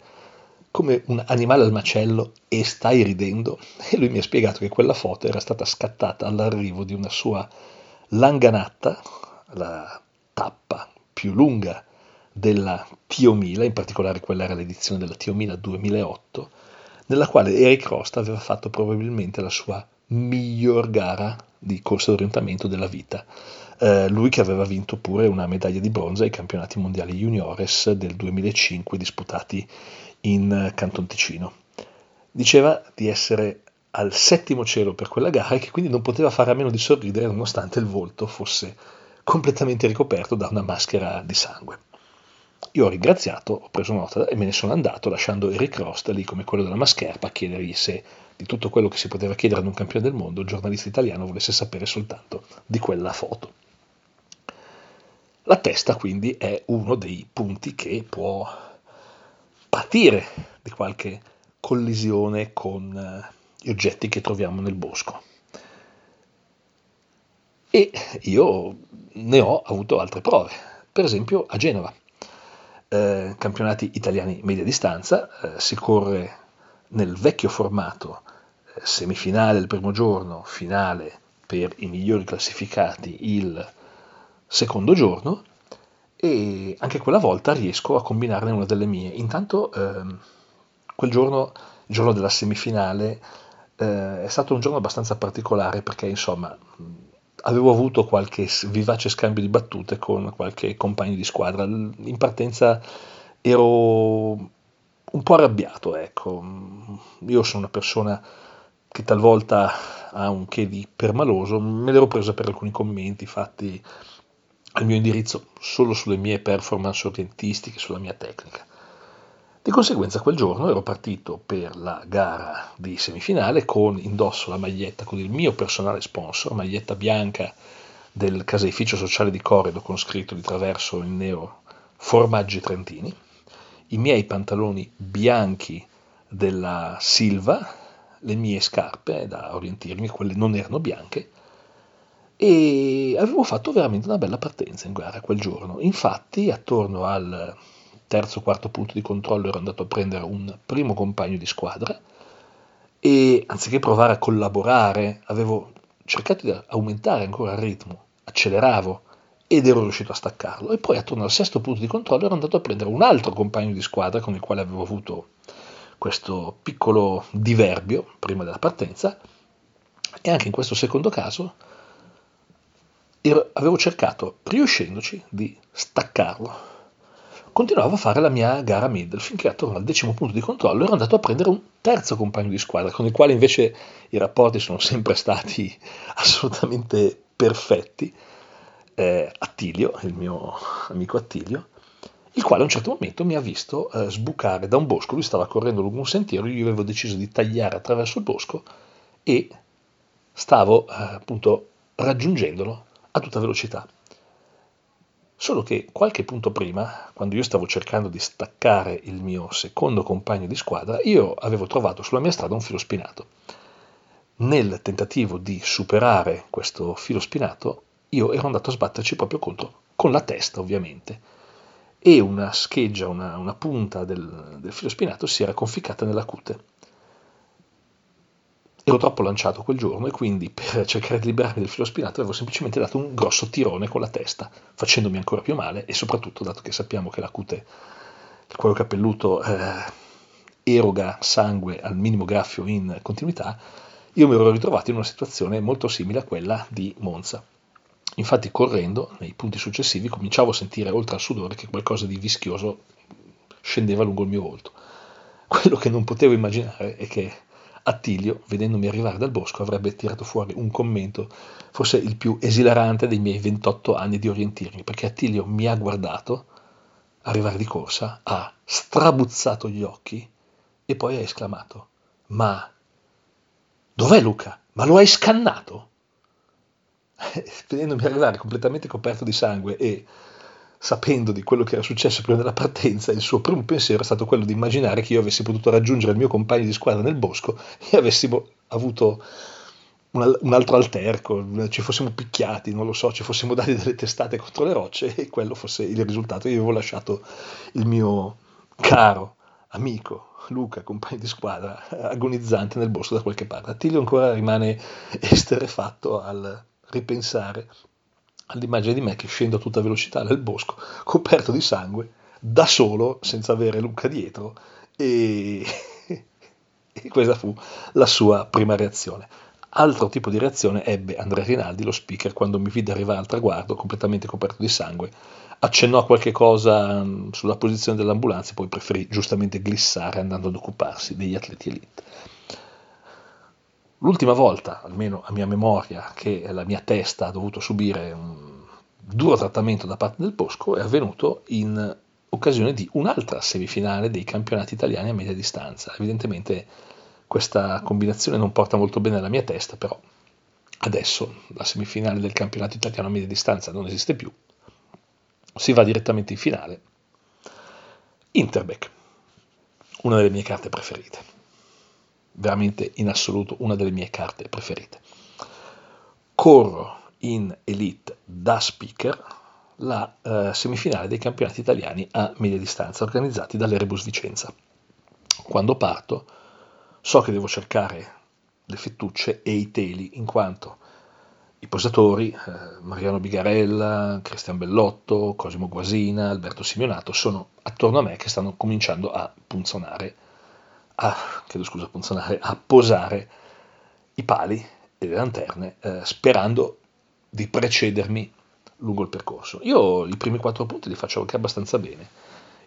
come un animale al macello e stai ridendo? E lui mi ha spiegato che quella foto era stata scattata all'arrivo di una sua langanatta, la tappa più lunga della Tiomila, in particolare quella era l'edizione della Tiomila 2008, nella quale Eric Rost aveva fatto probabilmente la sua miglior gara di corsa d'orientamento della vita. Eh, lui che aveva vinto pure una medaglia di bronzo ai campionati mondiali juniores del 2005 disputati in Canton Ticino. Diceva di essere al settimo cielo per quella gara e che quindi non poteva fare a meno di sorridere nonostante il volto fosse completamente ricoperto da una maschera di sangue. Io ho ringraziato, ho preso nota e me ne sono andato lasciando Eric Rost lì come quello della mascherpa a chiedergli se di tutto quello che si poteva chiedere ad un campione del mondo il giornalista italiano volesse sapere soltanto di quella foto. La testa quindi è uno dei punti che può patire di qualche collisione con eh, gli oggetti che troviamo nel bosco. E io ne ho avuto altre prove, per esempio a Genova, eh, campionati italiani media distanza, eh, si corre nel vecchio formato eh, semifinale il primo giorno, finale per i migliori classificati il secondo giorno e anche quella volta riesco a combinarne una delle mie. Intanto ehm, quel giorno, giorno della semifinale, eh, è stato un giorno abbastanza particolare perché insomma avevo avuto qualche vivace scambio di battute con qualche compagno di squadra. In partenza ero un po' arrabbiato, ecco. Io sono una persona che talvolta ha un che di permaloso, me l'ero presa per alcuni commenti fatti al mio indirizzo solo sulle mie performance orientistiche, sulla mia tecnica. Di conseguenza quel giorno ero partito per la gara di semifinale con indosso la maglietta con il mio personale sponsor, maglietta bianca del caseificio sociale di Corredo con scritto di traverso in nero Formaggi Trentini, i miei pantaloni bianchi della Silva, le mie scarpe da orientirmi, quelle non erano bianche, e avevo fatto veramente una bella partenza in gara quel giorno. Infatti, attorno al terzo quarto punto di controllo ero andato a prendere un primo compagno di squadra e anziché provare a collaborare avevo cercato di aumentare ancora il ritmo, acceleravo ed ero riuscito a staccarlo e poi attorno al sesto punto di controllo ero andato a prendere un altro compagno di squadra con il quale avevo avuto questo piccolo diverbio prima della partenza e anche in questo secondo caso ero, avevo cercato, riuscendoci, di staccarlo. Continuavo a fare la mia gara middle finché attorno al decimo punto di controllo ero andato a prendere un terzo compagno di squadra con il quale invece i rapporti sono sempre stati [LAUGHS] assolutamente perfetti, eh, Attilio, il mio amico Attilio, il quale a un certo momento mi ha visto eh, sbucare da un bosco, lui stava correndo lungo un sentiero, io avevo deciso di tagliare attraverso il bosco e stavo eh, appunto raggiungendolo a tutta velocità. Solo che qualche punto prima, quando io stavo cercando di staccare il mio secondo compagno di squadra, io avevo trovato sulla mia strada un filo spinato. Nel tentativo di superare questo filo spinato, io ero andato a sbatterci proprio contro, con la testa ovviamente e una scheggia, una, una punta del, del, filo spinato si era conficcata nella cute. Ero troppo lanciato quel giorno e quindi per cercare di liberarmi del filo spinato avevo semplicemente dato un grosso tirone con la testa, facendomi ancora più male e soprattutto, dato che sappiamo che la cute, il cuoio capelluto, eh, eroga sangue al minimo graffio in continuità, io mi ero ritrovato in una situazione molto simile a quella di Monza. Infatti correndo, nei punti successivi, cominciavo a sentire oltre al sudore che qualcosa di vischioso scendeva lungo il mio volto. Quello che non potevo immaginare è che Attilio, vedendomi arrivare dal bosco, avrebbe tirato fuori un commento, forse il più esilarante dei miei 28 anni di orientirmi, perché Attilio mi ha guardato arrivare di corsa, ha strabuzzato gli occhi e poi ha esclamato: Ma dov'è Luca? Ma lo hai scannato? [LAUGHS] vedendomi arrivare completamente coperto di sangue e sapendo di quello che era successo prima della partenza, il suo primo pensiero è stato quello di immaginare che io avessi potuto raggiungere il mio compagno di squadra nel bosco e avessimo avuto un, un altro alterco, ci fossimo picchiati, non lo so, ci fossimo dati delle testate contro le rocce e quello fosse il risultato. Io avevo lasciato il mio caro amico Luca, compagno di squadra, agonizzante nel bosco da qualche parte. Attilio ancora rimane [LAUGHS] esterefatto al ripensare all'immagine di me che scendo a tutta velocità nel bosco, coperto di sangue, da solo, senza avere Luca dietro, e, [LAUGHS] e questa fu la sua prima reazione. Altro tipo di reazione ebbe Andrea Rinaldi, lo speaker, quando mi vide arrivare al traguardo completamente coperto di sangue. Accennò qualche cosa mm, sulla posizione dell'ambulanza e poi preferì giustamente glissare andando ad occuparsi degli atleti elite. L'ultima volta, almeno a mia memoria, che la mia testa ha dovuto subire un duro trattamento da parte del Bosco è avvenuto in occasione di un'altra semifinale dei campionati italiani a media distanza. Evidentemente questa combinazione non porta molto bene alla mia testa, però adesso la semifinale del campionato italiano a media distanza non esiste più. Si va direttamente in finale. Interbeck, una delle mie carte preferite veramente in assoluto una delle mie carte preferite. Corro in Elite da speaker la eh, semifinale dei campionati italiani a media distanza organizzati dall'Erebus Vicenza. Quando parto so che devo cercare le fettucce e i teli in quanto i posatori, eh, Mariano Bigarella, Cristian Bellotto, Cosimo Guasina, Alberto Simeonato, sono attorno a me che stanno cominciando a punzonare a, scusa, a posare i pali e le lanterne eh, sperando di precedermi lungo il percorso. Io i primi quattro punti li faccio anche abbastanza bene.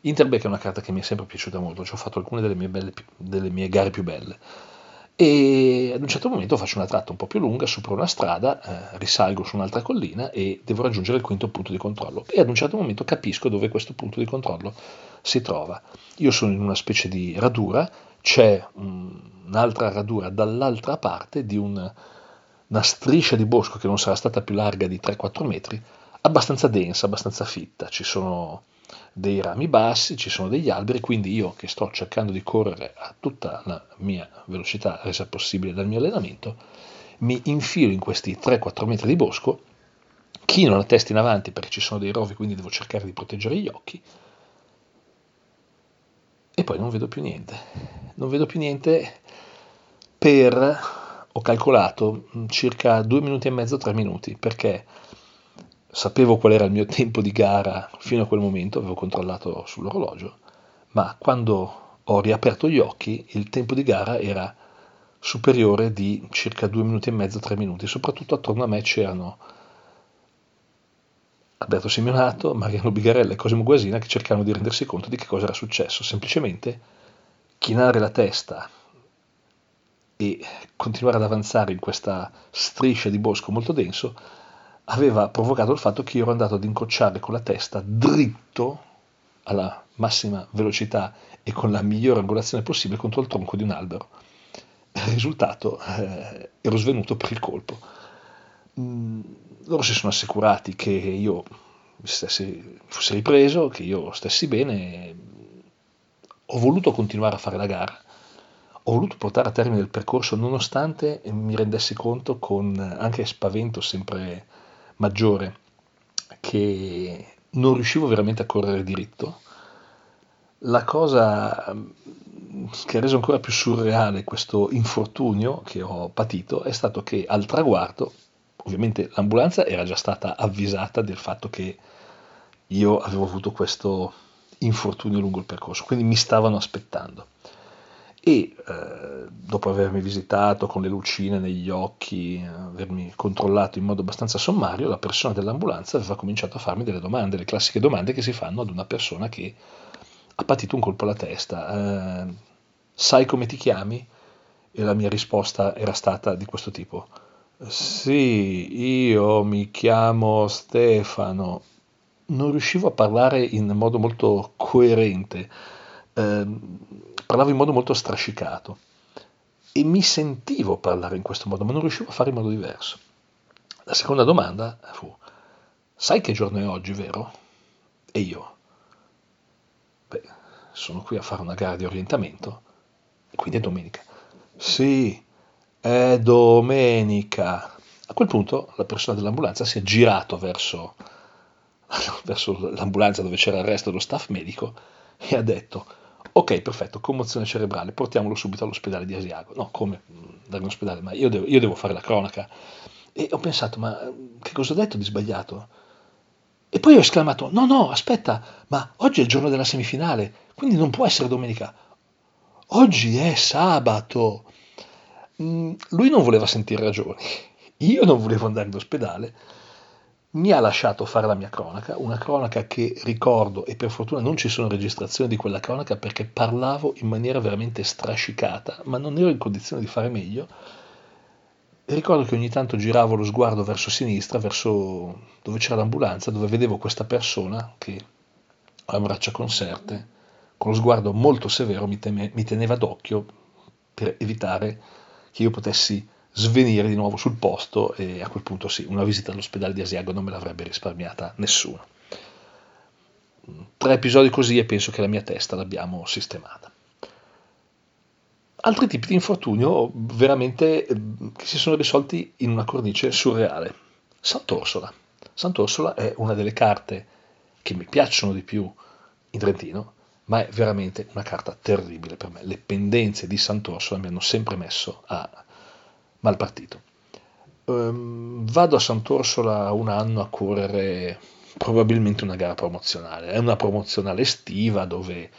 Interbeck è una carta che mi è sempre piaciuta molto, ci ho fatto alcune delle mie, belle, delle mie gare più belle. E ad un certo momento faccio una tratta un po' più lunga, sopra una strada, eh, risalgo su un'altra collina e devo raggiungere il quinto punto di controllo. E ad un certo momento capisco dove questo punto di controllo si trova. Io sono in una specie di radura c'è un'altra radura dall'altra parte di un, una striscia di bosco che non sarà stata più larga di 3-4 metri, abbastanza densa, abbastanza fitta. Ci sono dei rami bassi, ci sono degli alberi, quindi io che sto cercando di correre a tutta la mia velocità resa possibile dal mio allenamento, mi infilo in questi 3-4 metri di bosco, chino la testa in avanti perché ci sono dei rovi, quindi devo cercare di proteggere gli occhi, e poi non vedo più niente. Non vedo più niente per, ho calcolato, circa due minuti e mezzo, tre minuti, perché sapevo qual era il mio [LAUGHS] tempo di gara fino a quel momento, avevo controllato sull'orologio, ma quando ho riaperto gli occhi, il tempo di gara era superiore di circa due minuti e mezzo, tre minuti. Soprattutto attorno a me c'erano Alberto Simeonato, Mariano Bigarella e Cosimo Guasina che cercavano di rendersi conto di che cosa era successo. Semplicemente chinare la testa e continuare ad avanzare in questa striscia di bosco molto denso aveva provocato il fatto che io ero andato ad incrociare con la testa dritto alla massima velocità e con la migliore angolazione possibile contro il tronco di un albero. Il risultato, eh, ero svenuto per il colpo. Mm, loro si sono assicurati che io stessi, fossi ripreso, che io stessi bene. Ho voluto continuare a fare la gara, ho voluto portare a termine il percorso nonostante mi rendessi conto con anche spavento sempre maggiore che non riuscivo veramente a correre diritto. La cosa che ha reso ancora più surreale questo infortunio che ho patito è stato che al traguardo, ovviamente l'ambulanza era già stata avvisata del fatto che io avevo avuto questo infortunio lungo il percorso, quindi mi stavano aspettando. E eh, dopo avermi visitato con le lucine negli occhi, avermi controllato in modo abbastanza sommario, la persona dell'ambulanza aveva cominciato a farmi delle domande, le classiche domande che si fanno ad una persona che ha patito un colpo alla testa. Eh, sai come ti chiami? E la mia risposta era stata di questo tipo. Sì, io mi chiamo Stefano. Non riuscivo a parlare in modo molto coerente, eh, parlavo in modo molto strascicato e mi sentivo parlare in questo modo, ma non riuscivo a fare in modo diverso. La seconda domanda fu, sai che giorno è oggi, vero? E io, beh, sono qui a fare una gara di orientamento, quindi è domenica. Sì, è domenica. A quel punto la persona dell'ambulanza si è girato verso, [LAUGHS] verso l'ambulanza dove c'era il resto dello staff medico e ha detto ok perfetto commozione cerebrale portiamolo subito all'ospedale di Asiago. No come? Dare in ospedale ma io devo, io devo fare la cronaca. E ho pensato ma che cosa ho detto di sbagliato? E poi ho esclamato no no aspetta ma oggi è il giorno della semifinale quindi non può essere domenica. Oggi è sabato. Mm, lui non voleva sentire ragioni, io non volevo andare in ospedale, mi ha lasciato fare la mia cronaca, una cronaca che ricordo e per fortuna non ci sono registrazioni di quella cronaca perché parlavo in maniera veramente strascicata, ma non ero in condizione di fare meglio. Ricordo che ogni tanto giravo lo sguardo verso sinistra, verso dove c'era l'ambulanza, dove vedevo questa persona che a braccia conserte, con lo sguardo molto severo, mi, teme, mi teneva d'occhio per evitare che io potessi svenire di nuovo sul posto e a quel punto sì, una visita all'ospedale di Asiago non me l'avrebbe risparmiata nessuno. Tre episodi così e penso che la mia testa l'abbiamo sistemata. Altri tipi di infortunio veramente che si sono risolti in una cornice surreale. Sant'Orsola. Sant'Orsola è una delle carte che mi piacciono di più in Trentino ma è veramente una carta terribile per me. Le pendenze di Sant'Orsola mi hanno sempre messo a mal partito. Um, vado a Sant'Orsola un anno a correre probabilmente una gara promozionale. È una promozionale estiva dove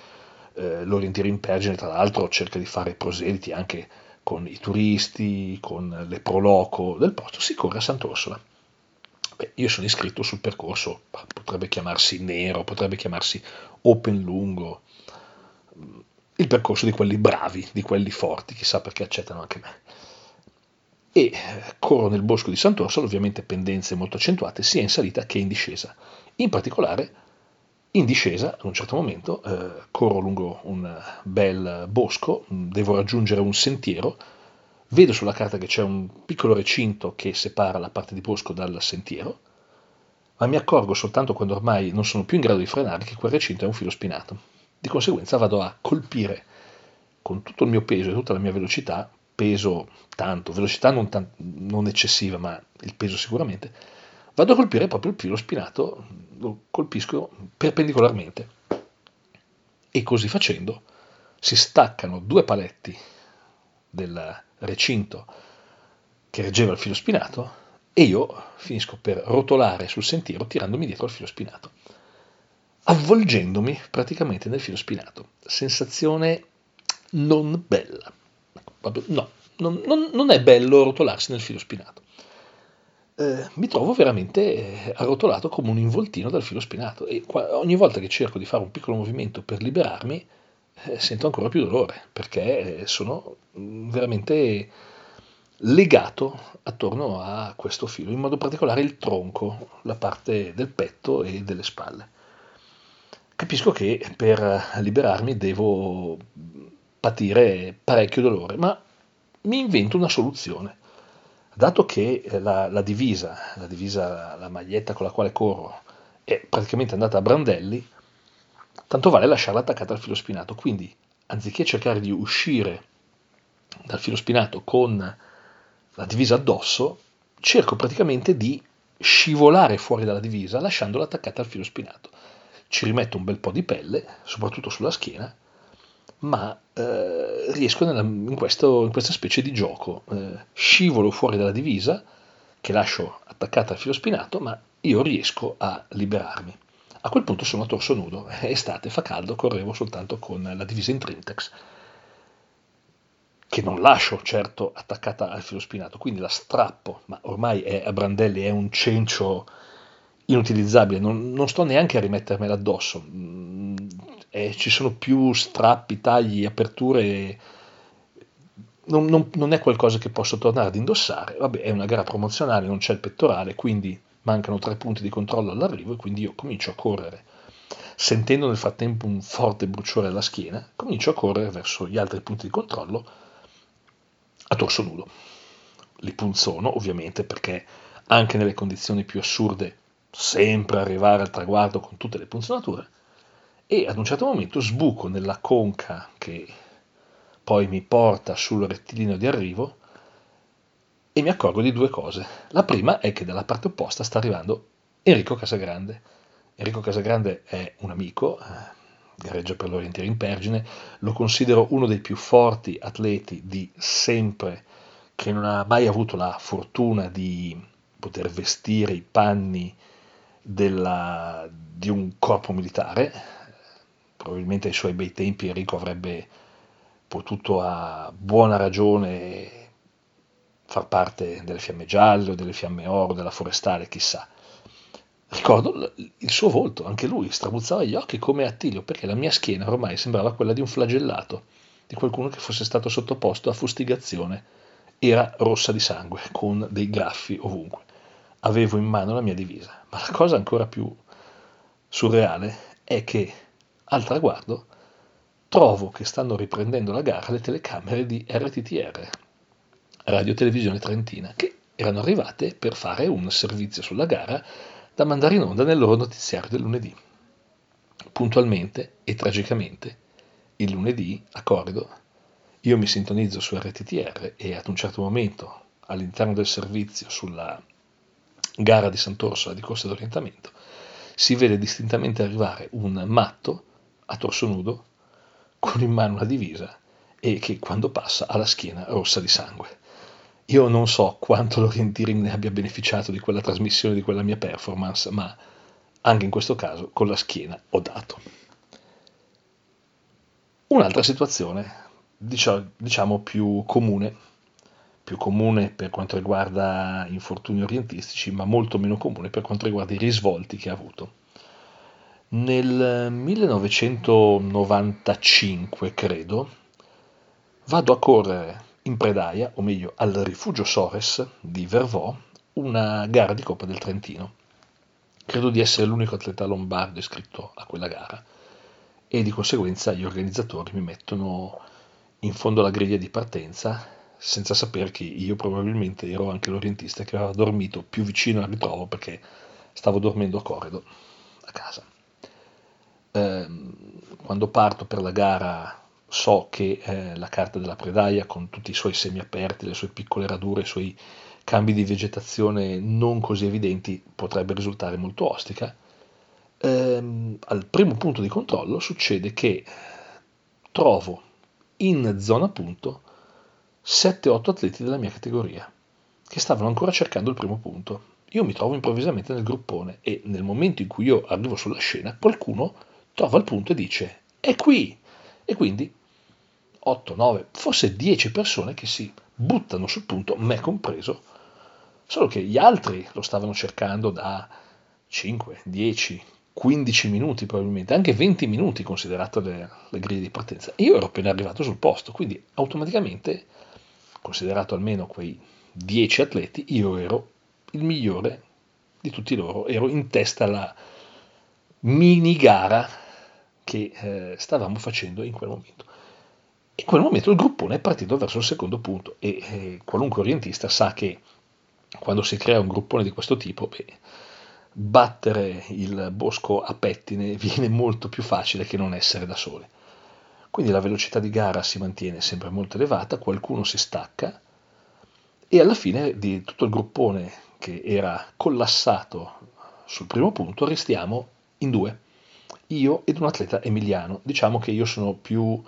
eh, l'Orientiere in Pergine, tra l'altro, cerca di fare proseliti anche con i turisti, con le proloco del posto. Si corre a Sant'Orsola. Beh, io sono iscritto sul percorso, potrebbe chiamarsi nero, potrebbe chiamarsi open lungo, il percorso di quelli bravi, di quelli forti, chissà perché accettano anche me. E corro nel bosco di Sant'Orsola, ovviamente pendenze molto accentuate, sia in salita che in discesa. In particolare, in discesa, ad un certo momento, eh, corro lungo un bel bosco, devo raggiungere un sentiero, Vedo sulla carta che c'è un piccolo recinto che separa la parte di bosco dal sentiero, ma mi accorgo soltanto quando ormai non sono più in grado di frenare che quel recinto è un filo spinato. Di conseguenza vado a colpire con tutto il mio peso e tutta la mia velocità, peso tanto, velocità non, tan- non eccessiva, ma il peso sicuramente, vado a colpire proprio il filo spinato, lo colpisco perpendicolarmente. E così facendo si staccano due paletti del recinto che reggeva il filo spinato e io finisco per rotolare sul sentiero tirandomi dietro il filo spinato. avvolgendomi praticamente nel filo spinato. Sensazione non bella. No, non, non, non è bello rotolarsi nel filo spinato. Eh, mi trovo veramente eh, arrotolato come un involtino dal filo spinato e qua, ogni volta che cerco di fare un piccolo movimento per liberarmi sento ancora più dolore perché eh, sono mm, veramente legato attorno a questo filo, in modo particolare il tronco, la parte del petto e delle spalle. Capisco che per liberarmi devo patire parecchio dolore, ma mi invento una soluzione. Dato che la, la divisa, la divisa, la maglietta con la quale corro, è praticamente andata a brandelli, tanto vale lasciarla attaccata al filo spinato. Quindi, anziché cercare di uscire dal filo spinato con la divisa addosso, cerco praticamente di scivolare fuori dalla divisa lasciandola attaccata al filo spinato. Ci rimetto un bel po' di pelle, soprattutto sulla schiena, ma eh, riesco nella, in, questo, in, questa specie di gioco. Eh, scivolo fuori dalla divisa, che lascio attaccata al filo spinato, ma io riesco a liberarmi. A quel punto sono a torso nudo, è estate, fa caldo, correvo soltanto con la divisa in Trintex, che non lascio certo attaccata al filo spinato, quindi la strappo, ma ormai è a brandelli, è un cencio inutilizzabile, non, non sto neanche a rimettermela addosso, mm, eh, ci sono più strappi, tagli, aperture, non, non, non, è qualcosa che posso tornare ad indossare, vabbè è una gara promozionale, non c'è il pettorale, quindi mancano tre punti di controllo all'arrivo e quindi io comincio a correre. Sentendo nel frattempo un forte bruciore alla schiena, comincio a correre verso gli altri punti di controllo a torso nudo. Li punzono ovviamente perché anche nelle condizioni più assurde sempre arrivare al traguardo con tutte le punzonature e ad un certo momento sbuco nella conca che poi mi porta sul rettilineo di arrivo e mi accorgo di due cose. La prima è che dalla parte opposta sta arrivando Enrico Casagrande. Enrico Casagrande è un amico, eh, gareggia per l'Orientiere in Pergine, lo considero uno dei più forti atleti di sempre, che non ha mai avuto la fortuna di poter vestire i panni della, di un corpo militare, probabilmente ai suoi bei tempi Enrico avrebbe potuto a buona ragione far parte delle fiamme gialle o delle fiamme oro, della forestale, chissà. Ricordo il suo volto, anche lui strabuzzava gli occhi come Attilio, perché la mia schiena ormai sembrava quella di un flagellato, di qualcuno che fosse stato sottoposto a fustigazione. Era rossa di sangue, con dei graffi ovunque avevo in mano la mia divisa. Ma la cosa ancora più surreale è che al traguardo trovo che stanno riprendendo la gara le telecamere di RTTR, Radio Televisione Trentina, che erano arrivate per fare un servizio sulla gara da mandare in onda nel loro notiziario del lunedì. Puntualmente e tragicamente, il lunedì a Corrido, io mi sintonizzo su RTTR e ad un certo momento all'interno del servizio sulla gara di Sant'Orsola di corsa d'orientamento, si vede distintamente arrivare un matto a torso nudo con in mano una divisa e che quando passa ha la schiena rossa di sangue. Io non so quanto [LAUGHS] l'orienteering ne abbia beneficiato di quella trasmissione, di quella mia performance, ma anche in questo caso con la schiena ho dato. Un'altra situazione, diciamo più comune, più comune per quanto riguarda infortuni orientistici, ma molto meno comune per quanto riguarda i risvolti che ha avuto. Nel 1995, credo, vado a correre in Predaia, o meglio al rifugio Sores di Vervò, una gara di Coppa del Trentino. Credo di essere l'unico atleta lombardo iscritto a quella gara e di conseguenza gli organizzatori mi mettono in fondo alla griglia di partenza senza sapere che io probabilmente ero anche l'orientista che aveva dormito più vicino al ritrovo perché stavo dormendo a corrido a casa. Eh, quando parto per la gara so che eh, la carta della predaia con tutti i suoi semi aperti, le sue piccole radure, i suoi cambi di vegetazione non così evidenti potrebbe risultare molto ostica. Eh, al primo punto di controllo succede che trovo in zona punto 7-8 atleti della mia categoria, che stavano ancora cercando il primo punto. io mi trovo improvvisamente nel gruppone e nel momento in cui io arrivo sulla scena, qualcuno trova il punto e dice è qui. E quindi 8, 9, forse 10 persone che si buttano sul punto, me compreso, solo che gli altri lo stavano cercando da 5, 10, 15 minuti probabilmente, anche 20 minuti considerato le, le griglie di partenza. Io ero appena arrivato sul posto, quindi automaticamente, considerato almeno quei 10 atleti, io ero il migliore di tutti loro, ero in testa alla mini gara che eh, stavamo facendo in quel momento. In quel momento il gruppone è partito verso il secondo punto e eh, qualunque orientista sa che quando si crea un gruppone di questo tipo, beh, battere il bosco a pettine [LAUGHS] viene molto più facile che non essere da soli. Quindi la velocità di gara si mantiene sempre molto elevata, qualcuno si stacca e alla fine di tutto il gruppone che era collassato sul primo punto restiamo in due, io ed un atleta emiliano. Diciamo che io sono più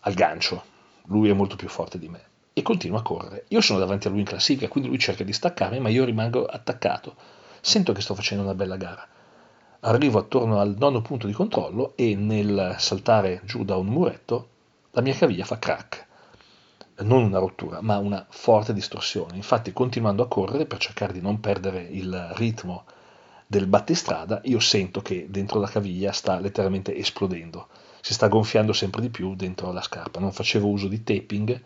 al gancio, lui è molto più forte di me e continua a correre. Io sono davanti a lui in classifica, quindi lui cerca di staccarmi, ma io rimango attaccato. Sento che sto facendo una bella gara. Arrivo attorno al nono punto di controllo e nel saltare giù da un muretto la mia caviglia fa crack. Non una rottura, ma una forte distorsione. Infatti, continuando a correre per cercare di non perdere il ritmo del battistrada, io sento che dentro la caviglia sta letteralmente esplodendo. Si sta gonfiando sempre di più dentro la scarpa. Non facevo uso di taping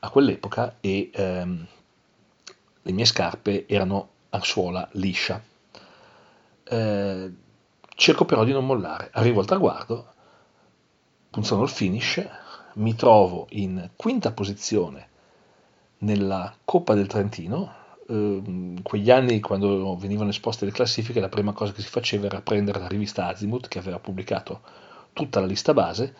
a quell'epoca e ehm, le mie scarpe erano a suola liscia. Eh, cerco però di non mollare. Arrivo al traguardo, punzano il finish, mi trovo in quinta posizione nella Coppa del Trentino. In quegli anni, quando venivano esposte le classifiche, la prima cosa che si faceva era prendere la rivista Azimuth, che aveva pubblicato tutta la lista base,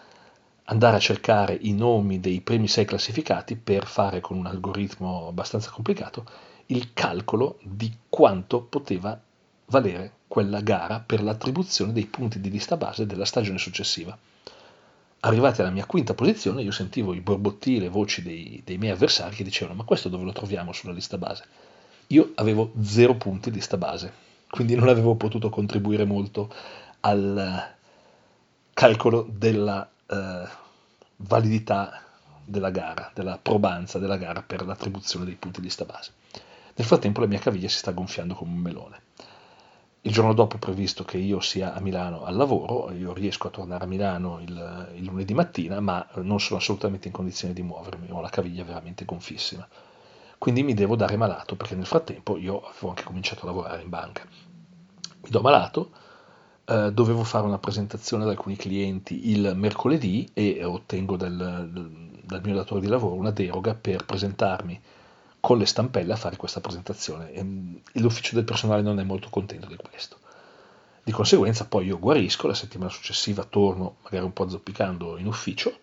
andare a cercare i nomi dei primi sei classificati per fare con un algoritmo abbastanza complicato il calcolo di quanto poteva valere quella gara per l'attribuzione dei punti di lista base della stagione successiva. Arrivati alla mia quinta posizione, io sentivo i borbotti, le voci dei, dei miei avversari che dicevano: Ma questo dove lo troviamo sulla lista base? Io avevo zero punti di lista base, quindi non avevo potuto contribuire molto al calcolo della eh, validità della gara, della probanza della gara per l'attribuzione dei punti di lista base. Nel frattempo la mia caviglia si sta gonfiando come un melone. Il giorno dopo è previsto che io sia a Milano al lavoro, io riesco a tornare a Milano il, il lunedì mattina, ma non sono assolutamente in condizione di muovermi, ho la caviglia veramente gonfissima. Quindi mi devo dare malato, perché nel frattempo io avevo anche cominciato a lavorare in banca. Mi do malato, eh, dovevo fare una presentazione ad alcuni clienti il mercoledì e ottengo dal, dal mio datore di lavoro una deroga per presentarmi con le stampelle a fare questa presentazione e l'ufficio del personale non è molto contento di questo. Di conseguenza poi io guarisco, la settimana successiva torno magari un po' zoppicando in ufficio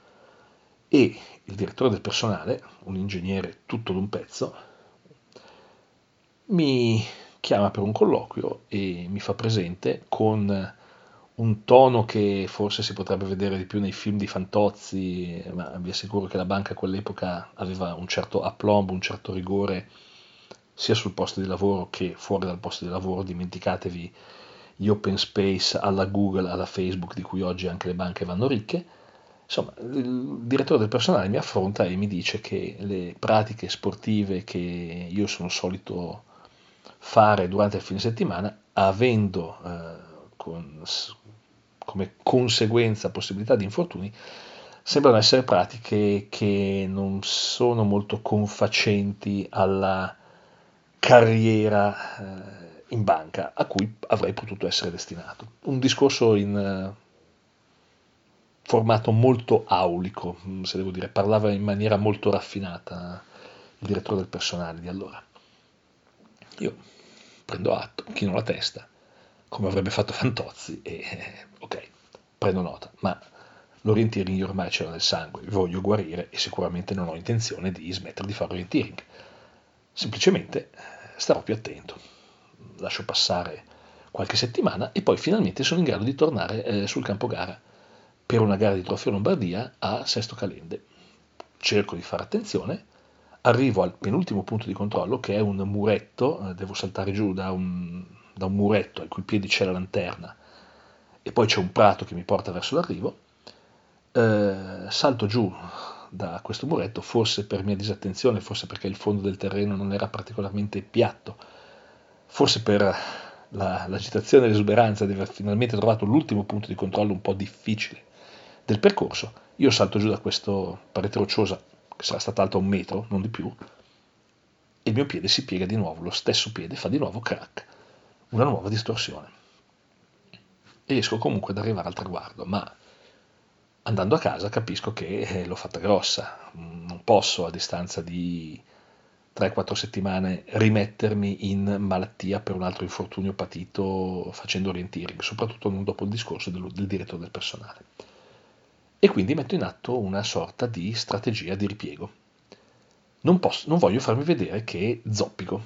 e il direttore del personale, un ingegnere tutto d'un pezzo, mi chiama per un colloquio e mi fa presente con un tono che forse si potrebbe vedere di più nei film di Fantozzi, ma vi assicuro che la banca a quell'epoca aveva un certo aplomb, un certo rigore sia sul posto di lavoro che fuori dal posto di lavoro. Dimenticatevi gli open space alla Google, alla Facebook, di cui oggi anche le banche vanno ricche. Insomma, il direttore del personale mi affronta e mi dice che le pratiche sportive che io sono solito fare durante il fine settimana, avendo eh, con, come conseguenza possibilità di infortuni, sembrano essere pratiche che non sono molto confacenti alla carriera eh, in banca a cui avrei potuto essere destinato. Un discorso in eh, formato molto aulico, mm, se devo dire, parlava in maniera molto raffinata il direttore del personale di allora. Io prendo atto, chino la testa, come avrebbe fatto Fantozzi e eh, ok, prendo nota, ma l'orienteering ormai c'era nel sangue, voglio guarire e sicuramente non ho intenzione di smettere di fare orienteering. Semplicemente starò più attento, lascio passare qualche settimana e poi finalmente sono in grado di tornare eh, sul campo gara per una gara di Trofeo Lombardia a Sesto Calende. Cerco di fare attenzione, arrivo al penultimo punto di controllo che è un muretto, eh, devo saltare giù da un, da un muretto al cui piedi c'è la lanterna e poi c'è un prato che mi porta verso l'arrivo, eh, salto giù da questo muretto, forse per mia disattenzione, forse perché il fondo del terreno non era particolarmente piatto, forse per la, l'agitazione e l'esuberanza di aver finalmente trovato l'ultimo punto di controllo un po' difficile del percorso, io salto giù da questa parete rocciosa, che sarà stata alta un metro, non di più, e il mio piede si piega di nuovo, lo stesso piede fa di nuovo crack, una nuova distorsione riesco comunque ad arrivare al traguardo, ma andando a casa capisco che eh, l'ho fatta grossa, non posso a distanza di 3-4 settimane rimettermi in malattia per un altro infortunio patito facendo orienteering, soprattutto non dopo il discorso del, del direttore del personale. E quindi metto in atto una sorta di strategia di ripiego. Non, posso, non voglio farmi vedere che zoppico.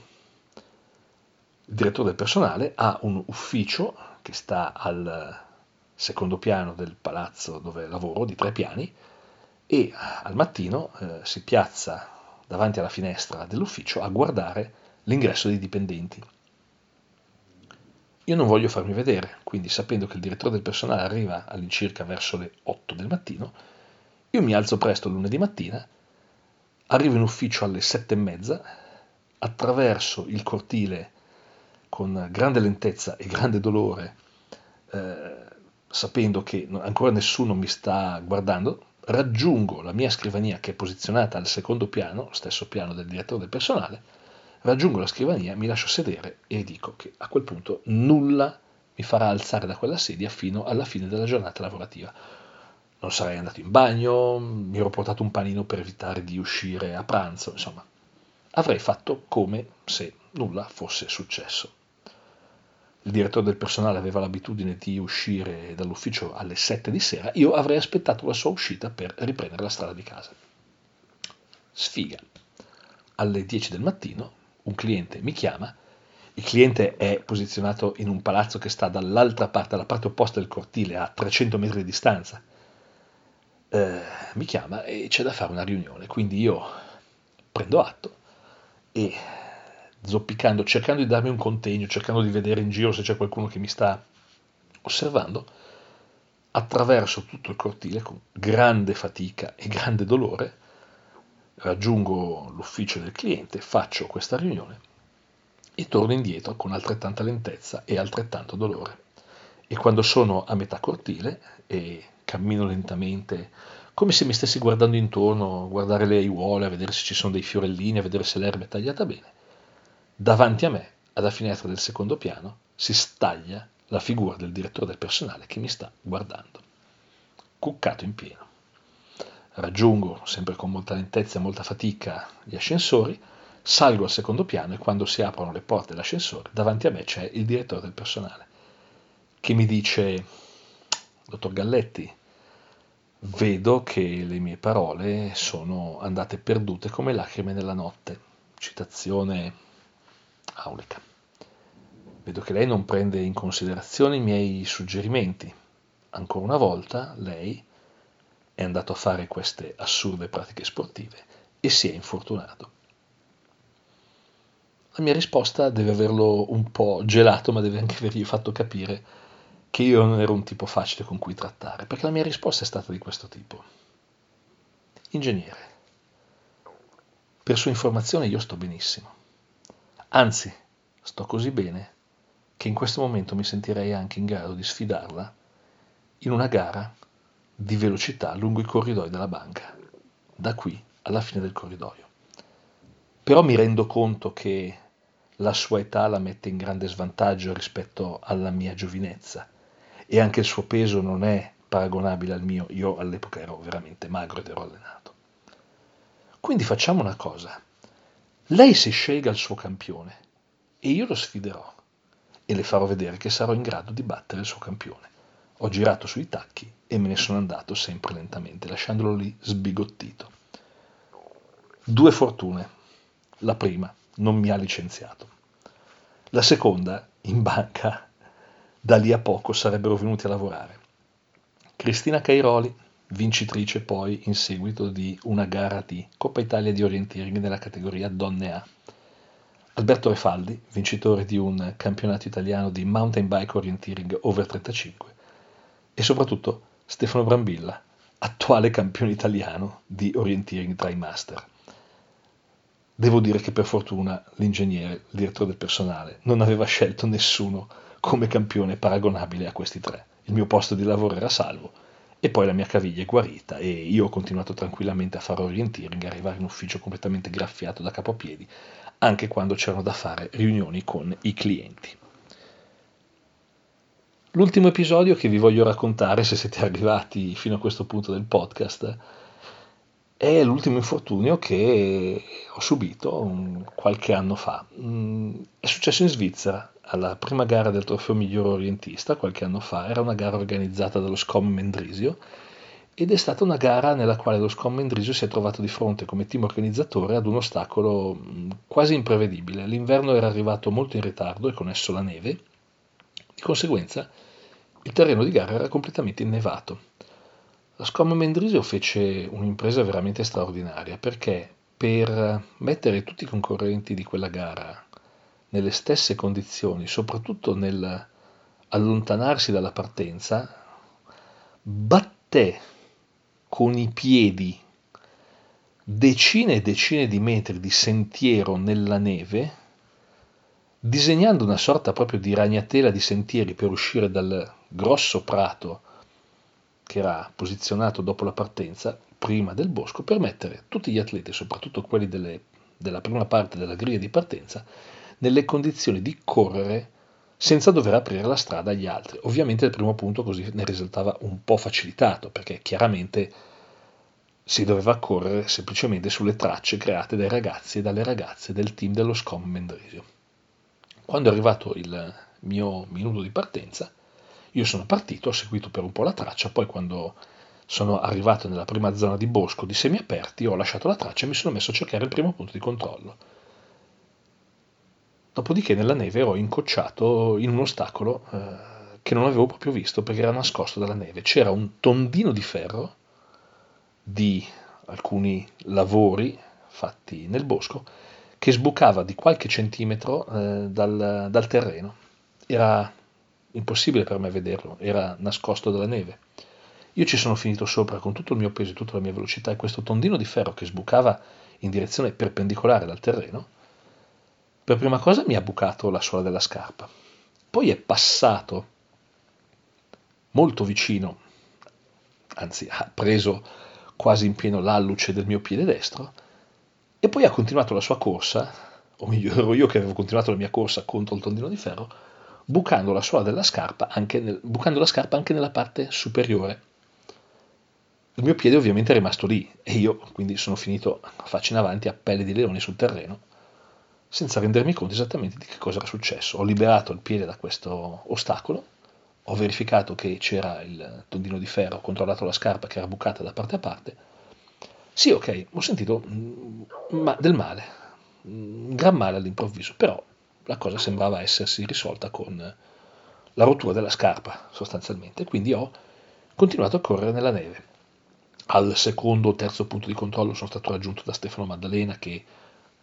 Il direttore del personale ha un ufficio che sta al secondo piano del palazzo dove lavoro, di tre piani, e al mattino eh, si piazza davanti alla finestra dell'ufficio a guardare l'ingresso dei dipendenti. Io non voglio farmi vedere, quindi sapendo che il direttore del personale arriva all'incirca verso le 8 del mattino, io mi alzo presto lunedì mattina, arrivo in ufficio alle 7 e mezza, attraverso il cortile con grande lentezza e grande dolore, eh, sapendo che ancora nessuno mi sta guardando, raggiungo la mia scrivania che è posizionata al secondo piano, stesso piano del direttore del personale, raggiungo la scrivania, mi lascio sedere e dico che a quel punto nulla mi farà alzare da quella sedia fino alla fine della giornata lavorativa. Non sarei andato in bagno, mi ero portato un panino per evitare di uscire a pranzo, insomma, avrei fatto come se nulla fosse successo il direttore del personale aveva l'abitudine di uscire dall'ufficio alle 7 di sera, io avrei aspettato la sua uscita per riprendere la strada di casa. Sfiga. Alle 10 del mattino un cliente mi chiama, il cliente è posizionato in un palazzo che sta dall'altra parte, alla parte opposta del cortile, a 300 metri di distanza. Eh, mi chiama e c'è da fare una riunione, quindi io prendo atto e zoppicando, cercando di darmi un contegno, cercando di vedere in giro se c'è qualcuno che mi sta osservando, attraverso tutto il cortile con grande fatica e grande dolore, raggiungo l'ufficio del cliente, faccio questa riunione e torno indietro con altrettanta lentezza e altrettanto dolore. E quando sono a metà cortile e cammino lentamente, come se mi stessi guardando intorno, guardare le aiuole, a vedere se ci sono dei fiorellini, a vedere se l'erba è tagliata bene, Davanti a me, alla finestra del secondo piano, si staglia la figura del direttore del personale che mi sta guardando, cuccato in pieno. Raggiungo, sempre con molta lentezza e molta fatica, gli ascensori, salgo al secondo piano e quando si aprono le porte dell'ascensore, davanti a me c'è il direttore del personale, che mi dice, dottor Galletti, vedo che le mie parole sono andate perdute come lacrime nella notte. Citazione aulica. Vedo che lei non prende in considerazione i miei suggerimenti. Ancora una volta lei è andato a fare queste assurde pratiche sportive e si è infortunato. La mia risposta deve averlo un po' gelato, ma deve anche avergli fatto capire che io non ero un tipo facile con cui trattare, perché la mia risposta è stata di questo tipo. Ingegnere, per sua informazione io sto benissimo. Anzi, sto così bene che in questo momento mi sentirei anche in grado di sfidarla in una gara di velocità lungo i corridoi della banca, da qui alla fine del corridoio. Però mi rendo conto che la sua età la mette in grande svantaggio rispetto alla mia giovinezza e anche il suo peso non è paragonabile al mio, io all'epoca ero veramente magro ed ero allenato. Quindi facciamo una cosa, lei si scelga il suo campione e io lo sfiderò e le farò vedere che sarò in grado di battere il suo campione. Ho girato sui tacchi e me ne sono andato sempre lentamente, lasciandolo lì sbigottito. Due fortune. La prima, non mi ha licenziato. La seconda, in banca, da lì a poco sarebbero venuti a lavorare. Cristina Cairoli, vincitrice poi in seguito di una gara di Coppa Italia di Orienteering nella categoria Donne A. Alberto Refaldi, vincitore di un campionato italiano di mountain bike orienteering over 35 e soprattutto Stefano Brambilla, attuale campione italiano di orienteering tra i master. Devo dire che per fortuna l'ingegnere, il direttore del personale, non aveva scelto nessuno come campione paragonabile a questi tre. Il mio posto di lavoro era salvo e poi la mia caviglia è guarita e io ho continuato tranquillamente a fare orienteering, arrivare in ufficio completamente graffiato da capo a piedi, anche quando c'erano da fare riunioni con i clienti. L'ultimo episodio che vi voglio raccontare, se siete arrivati fino a questo punto del podcast, è l'ultimo infortunio che ho subito qualche anno fa. Mm, è successo in Svizzera, alla prima gara del trofeo miglior orientista, qualche anno fa. Era una gara organizzata dallo SCOM Mendrisio ed è stata una gara nella quale lo SCOM Mendrisio si è trovato di fronte come team organizzatore ad un ostacolo mm, quasi imprevedibile. L'inverno era arrivato molto in ritardo e con esso la neve, di conseguenza il terreno di gara era completamente innevato. La Scom Mendrisio fece un'impresa veramente straordinaria perché per mettere tutti i concorrenti di quella gara nelle stesse condizioni, soprattutto nel allontanarsi dalla partenza, batté con i piedi decine e decine di metri di sentiero nella neve, disegnando una sorta proprio di ragnatela di sentieri per uscire dal grosso prato che era posizionato dopo la partenza, prima del bosco, per mettere tutti gli atleti, soprattutto quelli delle, della prima parte della griglia di partenza, nelle condizioni di correre senza dover aprire la strada agli altri. Ovviamente il primo punto così ne risultava un po' facilitato, perché chiaramente si doveva correre semplicemente sulle tracce create dai ragazzi e dalle ragazze del team dello SCOM Mendrisio. Quando è arrivato il mio minuto di partenza, io sono partito, ho seguito per un po' la traccia, poi quando sono arrivato nella prima zona di bosco di semiaperti ho lasciato la traccia e mi sono messo a cercare il primo punto di controllo. Dopodiché nella neve ho incocciato in un ostacolo eh, che non avevo proprio visto perché era nascosto dalla neve. C'era un tondino di ferro di alcuni lavori fatti nel bosco che sbucava di qualche centimetro eh, dal, dal terreno. Era impossibile per me vederlo, era nascosto dalla neve. Io ci sono finito sopra con tutto il mio peso e tutta la mia velocità e questo tondino di ferro che sbucava in direzione perpendicolare dal terreno, per prima cosa mi ha bucato la suola della scarpa, poi è passato molto vicino, anzi ha preso quasi in pieno l'alluce del mio piede destro e poi ha continuato la sua corsa, o meglio ero io che avevo continuato la mia corsa contro il tondino di ferro, bucando la suola della scarpa anche, nel, la scarpa anche nella parte superiore. Il mio piede ovviamente è rimasto lì e io quindi sono finito faccia in avanti a pelle di leone sul terreno, senza rendermi conto esattamente di che cosa era successo. Ho liberato il piede da questo ostacolo, ho verificato che c'era il tondino di ferro, controllato la scarpa che era bucata da parte a parte. Sì, ok, ho sentito mm, ma del male, un mm, gran male all'improvviso, però la cosa sembrava essersi risolta con la rottura della scarpa sostanzialmente, quindi ho continuato a correre nella neve. Al secondo o terzo punto di controllo sono stato raggiunto da Stefano Maddalena che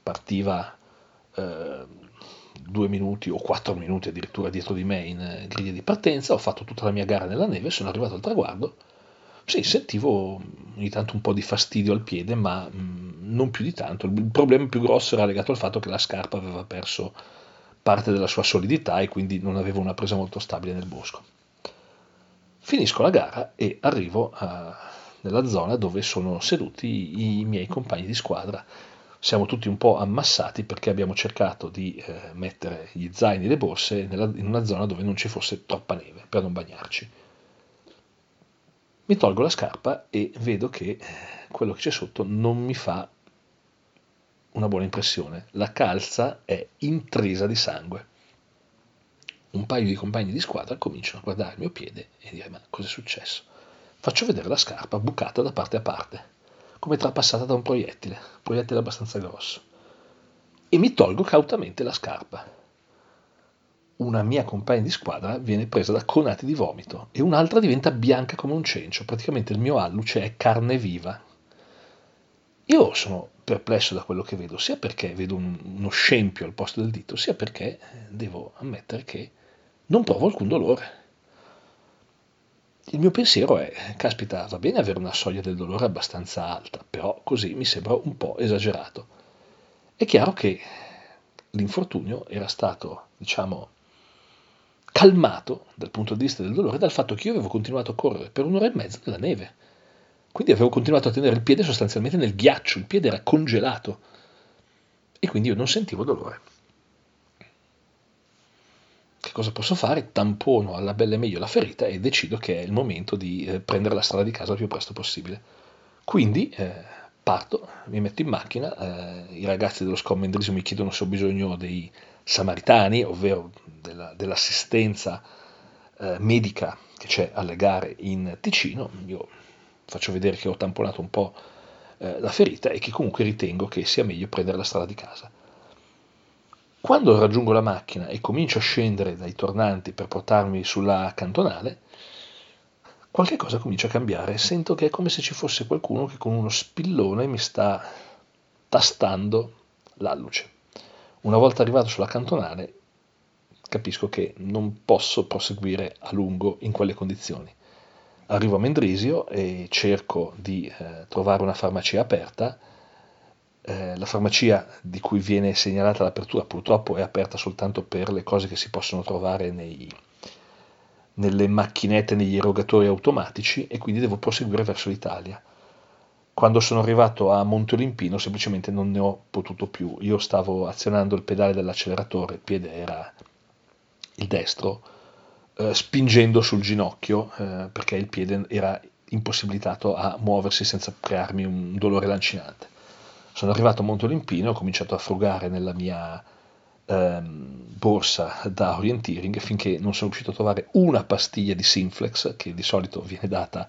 partiva eh, due minuti o quattro minuti addirittura dietro di me in griglia di partenza, ho fatto tutta la mia gara nella neve, sono arrivato al traguardo. Sì, sentivo ogni tanto un po' di fastidio al piede, ma mm, non più di tanto. Il problema più grosso era legato al fatto che la scarpa aveva perso parte della sua solidità e quindi non avevo una presa molto stabile nel bosco. Finisco la gara e arrivo a, nella zona dove sono seduti i miei compagni di squadra. Siamo tutti un po' ammassati perché abbiamo cercato di eh, mettere gli zaini e le borse nella, in una zona dove non ci fosse troppa neve per non bagnarci. Mi tolgo la scarpa e vedo che quello che c'è sotto non mi fa una buona impressione. La calza è intrisa di sangue. Un paio di compagni di squadra cominciano a guardare il mio piede e dire ma cosa è successo? Faccio vedere la scarpa bucata da parte a parte, come trapassata da un proiettile, proiettile abbastanza grosso. E mi tolgo cautamente la scarpa. Una mia compagna di squadra viene presa da conati di vomito e un'altra diventa bianca come un cencio, praticamente il mio alluce è carne viva. Io sono perplesso da quello che vedo, sia perché vedo un, uno scempio al posto del dito, sia perché devo ammettere che non provo alcun dolore. Il mio pensiero è, caspita, va bene avere una soglia del dolore abbastanza alta, però così mi sembra un po' esagerato. È chiaro che l'infortunio era stato, diciamo, calmato dal punto di vista del dolore dal fatto che io avevo continuato a correre per un'ora e mezza nella neve. Quindi avevo continuato a tenere il piede sostanzialmente nel ghiaccio, il piede era congelato e quindi io non sentivo dolore. Che cosa posso fare? Tampono alla bella e meglio la ferita e decido che è il momento di eh, prendere la strada di casa il più presto possibile. Quindi eh, parto, mi metto in macchina, eh, i ragazzi dello scommendrismo mi chiedono se ho bisogno dei samaritani, ovvero della, dell'assistenza eh, medica che c'è alle gare in Ticino. Io faccio vedere che ho tamponato un po' eh, la ferita e che comunque ritengo che sia meglio prendere la strada di casa. Quando raggiungo la macchina e comincio a scendere dai tornanti per portarmi sulla cantonale, qualche cosa comincia a cambiare. Sento che è come se ci fosse qualcuno che con uno spillone mi sta tastando l'alluce. Una volta arrivato sulla cantonale, capisco che non posso proseguire a lungo in quelle condizioni. Arrivo a Mendrisio e cerco di eh, trovare una farmacia aperta eh, la farmacia di cui viene segnalata l'apertura purtroppo è aperta soltanto per le cose che si possono trovare nei, nelle macchinette, negli erogatori automatici e quindi devo proseguire verso l'Italia. Quando sono arrivato a Monte Olimpino semplicemente non ne ho potuto più. Io stavo azionando il pedale dell'acceleratore, il piede era il destro, eh, spingendo sul ginocchio eh, perché il piede era impossibilitato a muoversi senza crearmi un dolore lancinante. Sono arrivato a Monte Olimpino, ho cominciato a frugare nella mia ehm, borsa da orienteering finché non sono riuscito a trovare una pastiglia di Sinflex, che di solito viene data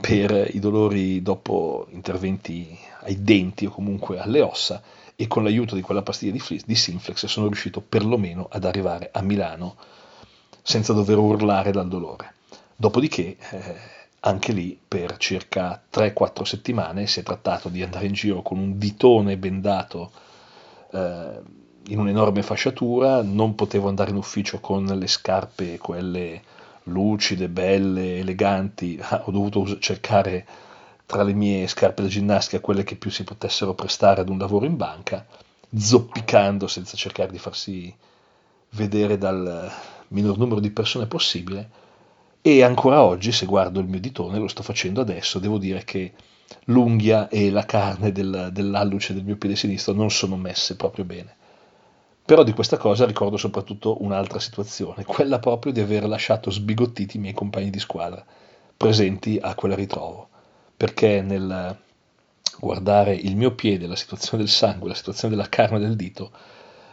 per i dolori dopo interventi ai denti o comunque alle ossa, e con l'aiuto di quella pastiglia di, di Sinflex sono riuscito perlomeno ad arrivare a Milano senza dover urlare dal dolore. Dopodiché eh, anche lì per circa 3-4 settimane si è trattato di andare in giro con un ditone bendato eh, in un'enorme fasciatura, non potevo andare in ufficio con le scarpe, quelle lucide, belle, eleganti, [LAUGHS] ho dovuto cercare tra le mie scarpe da ginnastica quelle che più si potessero prestare ad un lavoro in banca, zoppicando senza cercare di farsi vedere dal minor numero di persone possibile e ancora oggi, se guardo il mio ditone, lo sto facendo adesso, devo dire che l'unghia e la carne del, dell'alluce del mio piede sinistro non sono messe proprio bene. Però di questa cosa ricordo soprattutto un'altra situazione, quella proprio di aver lasciato sbigottiti i miei compagni di squadra, presenti a quel ritrovo, perché nel guardare il mio piede, la situazione del sangue, la situazione della carne del dito,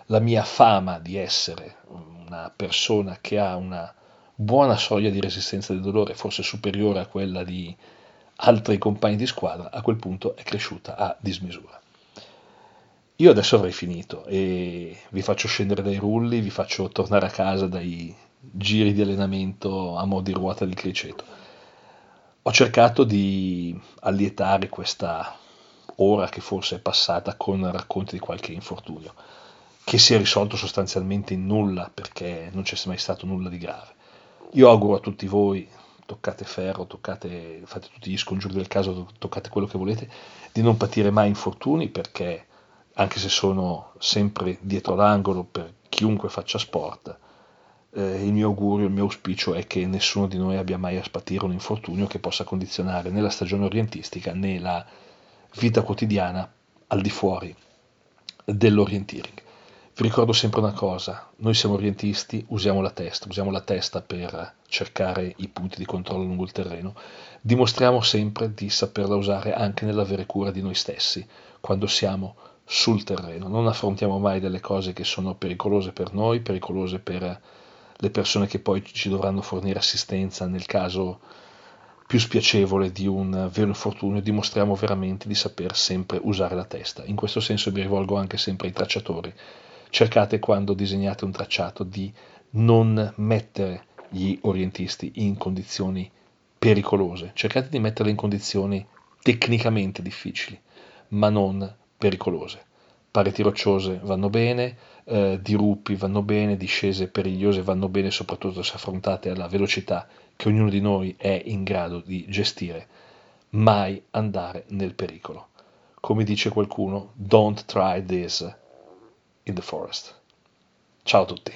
la mia fama di essere una persona che ha una buona soglia di resistenza del dolore, forse superiore a quella di altri compagni di squadra, a quel punto è cresciuta a dismisura. Io adesso avrei finito e vi faccio scendere dai rulli, vi faccio tornare a casa dai giri di allenamento a mo' di ruota del criceto. Ho cercato di allietare questa ora che forse è passata con racconti di qualche infortunio, che si è risolto sostanzialmente in nulla perché non c'è mai stato nulla di grave. Io auguro a tutti voi, toccate ferro, toccate, fate tutti gli scongiuri del caso, toccate quello che volete, di non patire mai infortuni perché anche se sono sempre dietro l'angolo per chiunque faccia sport, eh, il mio augurio, il mio auspicio è che nessuno di noi abbia mai a spatire un infortunio che possa condizionare né la stagione orientistica né la vita quotidiana al di fuori dell'orienteering. Vi ricordo sempre una cosa, noi siamo orientisti, usiamo la testa, usiamo la testa per cercare i punti di controllo lungo il terreno, dimostriamo sempre di saperla usare anche nell'avere cura di noi stessi, quando siamo sul terreno, non affrontiamo mai delle cose che sono pericolose per noi, pericolose per le persone che poi ci dovranno fornire assistenza nel caso più spiacevole di un vero infortunio, dimostriamo veramente di saper sempre usare la testa. In questo senso mi rivolgo anche sempre ai tracciatori. Cercate quando disegnate un tracciato di non mettere gli orientisti in condizioni pericolose, cercate di metterli in condizioni tecnicamente difficili, ma non pericolose. Pareti rocciose vanno bene, eh, diruppi vanno bene, discese perigliose vanno bene, soprattutto se affrontate alla velocità che ognuno di noi è in grado di gestire. Mai andare nel pericolo. Come dice qualcuno, don't try this in the forest. Ciao a tutti.